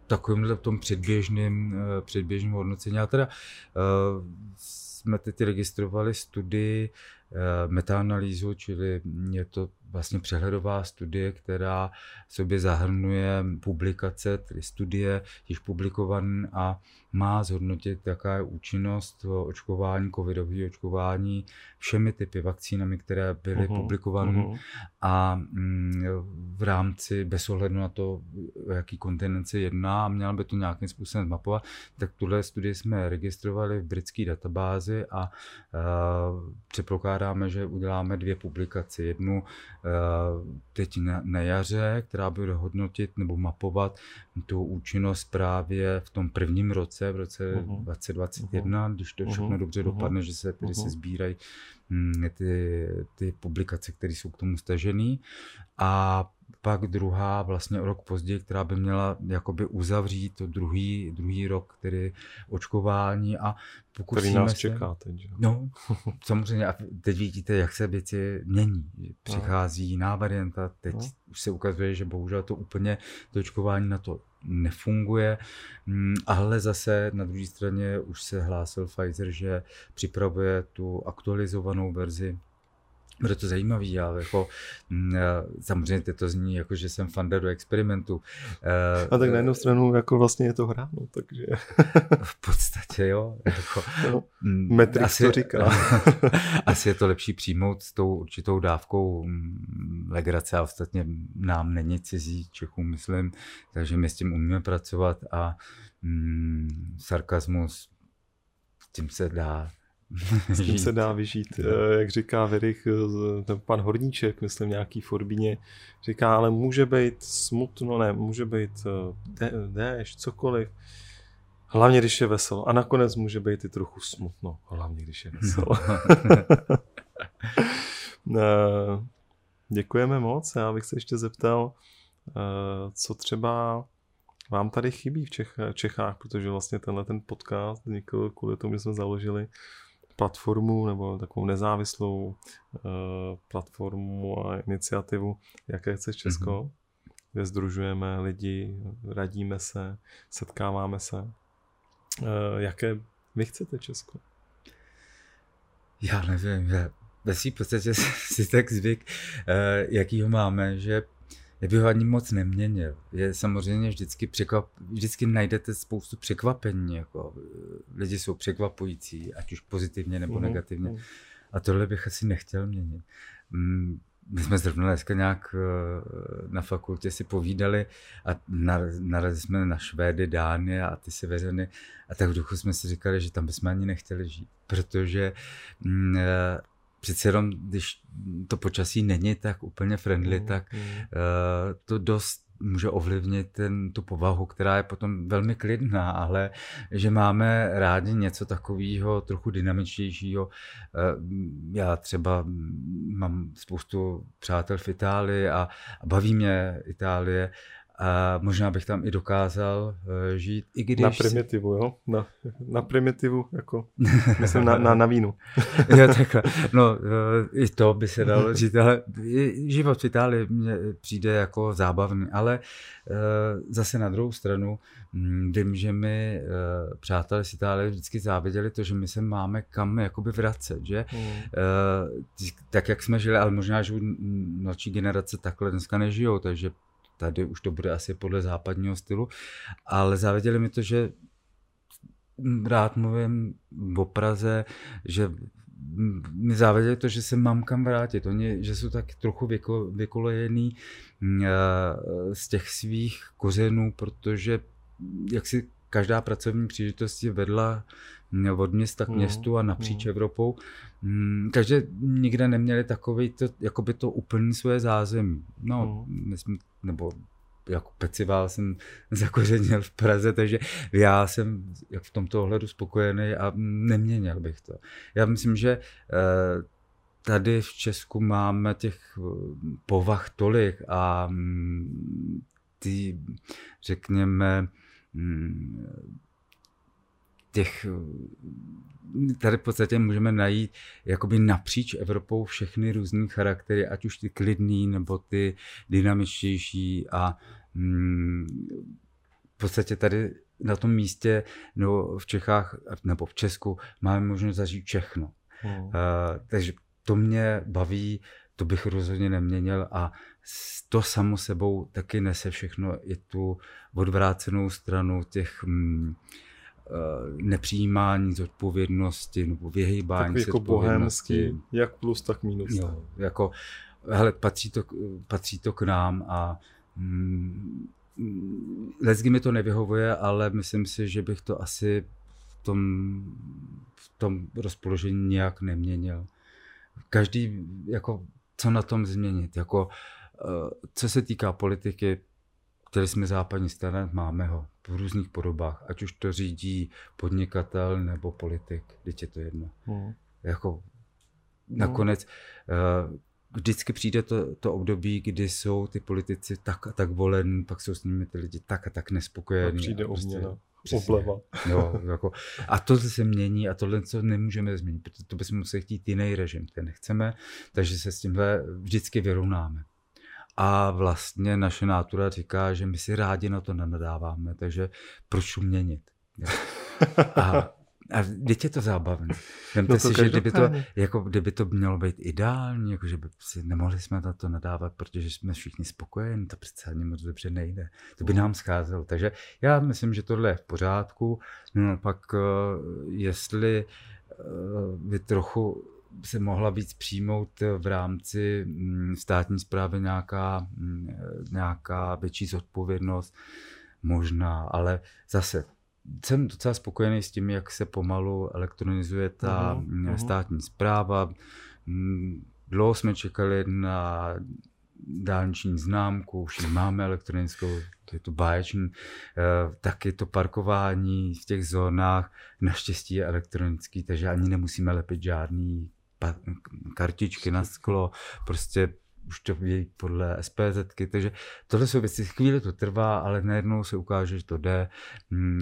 takovémhle tom předběžném, eh, předběžném hodnocení. Já teda uh, jsme teď registrovali studii Eh, metaanalýzu, čili je to vlastně přehledová studie, která v sobě zahrnuje publikace, tedy studie již publikované a má zhodnotit, jaká je účinnost očkování, covidového očkování všemi typy vakcínami, které byly uh-huh, publikovány uh-huh. a mm, v rámci, bez ohledu na to, o jaký kontinent se jedná a měla by to nějakým způsobem mapovat, tak tuhle studii jsme registrovali v britské databázi a uh, předpokládáme, že uděláme dvě publikace. Jednu teď na, na jaře, která bude hodnotit nebo mapovat tu účinnost právě v tom prvním roce, v roce uh-huh. 2021, uh-huh. když to všechno uh-huh. dobře dopadne, že se tedy uh-huh. se sbírají hm, ty, ty publikace, které jsou k tomu stažené. A pak druhá vlastně rok později, která by měla jakoby uzavřít to druhý, druhý rok, který očkování a pokusíme Který nás se, čeká teď. Že? No, samozřejmě a teď vidíte, jak se věci mění. Přichází jiná varianta, teď no. už se ukazuje, že bohužel to úplně to očkování na to nefunguje, mm, ale zase na druhé straně už se hlásil Pfizer, že připravuje tu aktualizovanou verzi bude to zajímavý, já jako, mm, samozřejmě to zní jako, že jsem fanda do experimentu. A tak na jednu stranu jako vlastně je to hráno, takže... v podstatě jo. Jako, no, mm, Matrix asi, to říká. asi je to lepší přijmout s tou určitou dávkou mm, legrace a ostatně nám není cizí Čechům, myslím, takže my s tím umíme pracovat a mm, sarkazmus tím se dá s tím se dá vyžít. Eh, jak říká Verich, eh, ten pan Horníček, myslím nějaký Forbíně, říká, ale může být smutno, ne, může být eh, déšť, cokoliv. Hlavně, když je veselo. A nakonec může být i trochu smutno, hlavně, když je veselo. Děkujeme moc. Já bych se ještě zeptal, co třeba vám tady chybí v Čechách, protože vlastně tenhle ten podcast vznikl kvůli tomu, že jsme založili platformu nebo takovou nezávislou uh, platformu a iniciativu, jaké chce Česko, mm-hmm. kde združujeme lidi, radíme se, setkáváme se. Uh, jaké vy chcete Česko? Já nevím, já ve svým podstatě si tak zvyk, uh, jaký ho máme, že já bych ho ani moc neměnil. Je samozřejmě vždycky překvap, vždycky najdete spoustu překvapení, jako lidi jsou překvapující, ať už pozitivně nebo mm-hmm. negativně. A tohle bych asi nechtěl měnit. Mm, my jsme zrovna dneska nějak na fakultě si povídali a narazili jsme na Švédy, Dány a ty Severany a tak v duchu jsme si říkali, že tam bychom ani nechtěli žít, protože mm, přece jenom, když to počasí není tak úplně friendly, mm, tak mm. to dost může ovlivnit ten, tu povahu, která je potom velmi klidná, ale že máme rádi něco takového trochu dynamičtějšího. Eh, já třeba mám spoustu přátel v Itálii a, a baví mě Itálie a možná bych tam i dokázal uh, žít, i když... Na primitivu, jo? Na, na primitivu, jako, myslím na, na, na vínu. jo, takhle. No, uh, i to by se dalo říct, ale život v Itálii mně přijde jako zábavný, ale uh, zase na druhou stranu hm, vím, že mi uh, přátelé z Itálie vždycky záviděli to, že my se máme kam jakoby vracet, že? Mm. Uh, tak, jak jsme žili, ale možná, že mladší generace takhle dneska nežijou, takže tady už to bude asi podle západního stylu, ale záviděli mi to, že rád mluvím o Praze, že mi záviděli to, že se mám kam vrátit. Oni, že jsou tak trochu vyko, vykolejený eh, z těch svých kořenů, protože jak si každá pracovní příležitost je vedla od města k mhm, městu a napříč mm. Evropou. Takže nikde neměli takový to, jakoby to úplně své zázemí. No, mm. my jsme, nebo jako pecival jsem zakořenil v Praze, takže já jsem jak v tomto ohledu spokojený a neměnil bych to. Já myslím, že eh, tady v Česku máme těch eh, povah tolik a mm, ty, řekněme, mm, těch, tady v podstatě můžeme najít jakoby napříč Evropou všechny různé charaktery, ať už ty klidný nebo ty dynamičtější a mm, v podstatě tady na tom místě no, v Čechách nebo v Česku máme možnost zažít všechno. Hmm. Uh, takže to mě baví, to bych rozhodně neměnil a to samo sebou taky nese všechno i tu odvrácenou stranu těch mm, Eh, nepřijímání zodpovědnosti nebo vyhýbání Takový jako bohémský, jak plus, tak minus. Jo, jako, hele, patří to, patří to k nám a mm, Lesky mi to nevyhovuje, ale myslím si, že bych to asi v tom, v tom rozpoložení nějak neměnil. Každý, jako, co na tom změnit, jako, eh, co se týká politiky, Chtěli jsme západní strana, máme ho v různých podobách, ať už to řídí podnikatel nebo politik, teď je to jedno. Hmm. Jako nakonec uh, vždycky přijde to, to období, kdy jsou ty politici tak a tak volení, pak jsou s nimi ty lidi tak a tak nespokojení. A přijde a prostě, Obleva. Jo, jako, a to se mění a tohle co nemůžeme změnit, protože to bychom museli chtít jiný režim, ten nechceme, takže se s tímhle vždycky vyrovnáme. A vlastně naše nátura říká, že my si rádi na to nenadáváme, takže proč měnit? A, a teď je to zábavné. Vemte no to si, že kdyby to, jako, kdyby to mělo být ideální, jako, že by si nemohli jsme na to nadávat, protože jsme všichni spokojeni, to přece ani moc dobře nejde. To by nám scházelo. Takže já myslím, že tohle je v pořádku. No, pak eh, jestli by eh, trochu se mohla víc přijmout v rámci mm, státní zprávy nějaká, mm, nějaká větší zodpovědnost, možná, ale zase jsem docela spokojený s tím, jak se pomalu elektronizuje ta uh-huh, státní zpráva. Dlouho jsme čekali na dálniční známku, už ji máme elektronickou, to je to báječný, eh, taky to parkování v těch zónách. Naštěstí je elektronický, takže ani nemusíme lepit žádný kartičky na sklo, prostě už to vědí podle SPZ, takže tohle jsou věci, chvíli to trvá, ale najednou se ukáže, že to jde. Mm,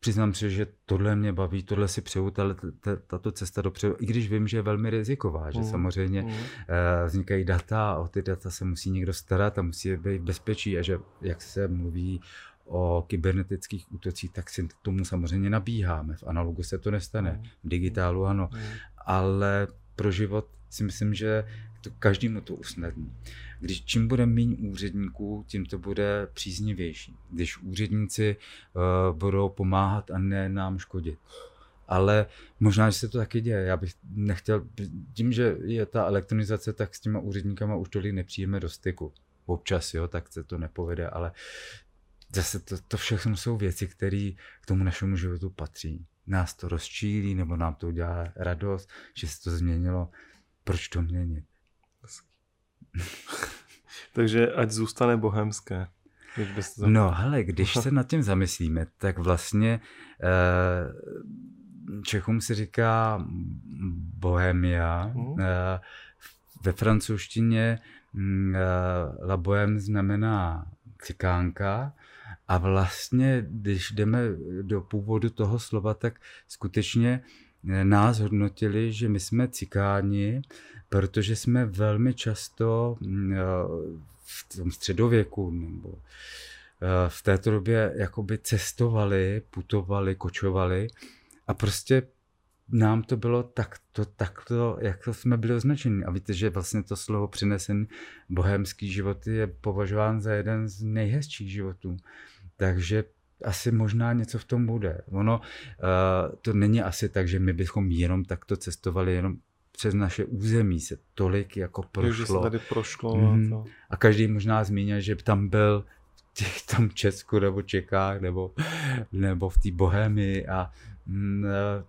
přiznám se, že tohle mě baví, tohle si přeju, tato cesta dopředu, i když vím, že je velmi riziková, že mm. samozřejmě mm. vznikají data a o ty data se musí někdo starat a musí být bezpečí a že, jak se mluví o kybernetických útocích, tak si tomu samozřejmě nabíháme. V analogu se to nestane, mm. v digitálu ano. Ale pro život si myslím, že to každému to usnadní. Když čím bude méně úředníků, tím to bude příznivější. Když úředníci uh, budou pomáhat a ne nám škodit. ale možná, že se to taky děje. Já bych nechtěl, tím, že je ta elektronizace, tak s těma úředníkama už tolik nepřijeme do styku. Občas, jo, tak se to nepovede, ale zase to, to všechno jsou věci, které k tomu našemu životu patří. Nás to rozčílí, nebo nám to udělá radost, že se to změnilo. Proč to měnit? Takže ať zůstane bohemské. No, hele, když se nad tím zamyslíme, tak vlastně eh, Čechům se říká bohemia. Hmm. Eh, ve francouzštině mm, eh, la bohème znamená cikánka a vlastně, když jdeme do původu toho slova, tak skutečně nás hodnotili, že my jsme cikáni, protože jsme velmi často mm, v tom středověku nebo eh, v této době jakoby cestovali, putovali, kočovali a prostě nám to bylo takto, takto, jak to jsme byli označeni. A víte, že vlastně to slovo přinesen bohemský život je považován za jeden z nejhezčích životů. Takže asi možná něco v tom bude. Ono uh, to není asi tak, že my bychom jenom takto cestovali, jenom přes naše území se tolik jako prošlo. že se tady prošlo. Mm. A, to. a každý možná zmínil, že tam byl v těch tam Česku nebo Čechách nebo, nebo v té Bohemii a mm, e,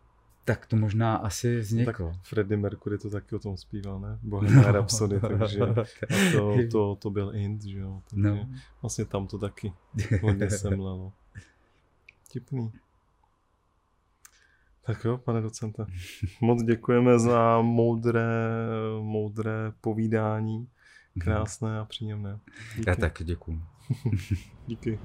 tak to možná asi vzniklo. Tak Freddie Mercury to taky o tom zpíval, ne? Bohemia no. Rhapsody, takže to, to, to byl Int, že jo. Takže no. Vlastně tam to taky hodně semlelo. Tipný. Tak jo, pane docente. Moc děkujeme za moudré, moudré povídání. Krásné a příjemné. Díky. Já taky děkuji. Díky.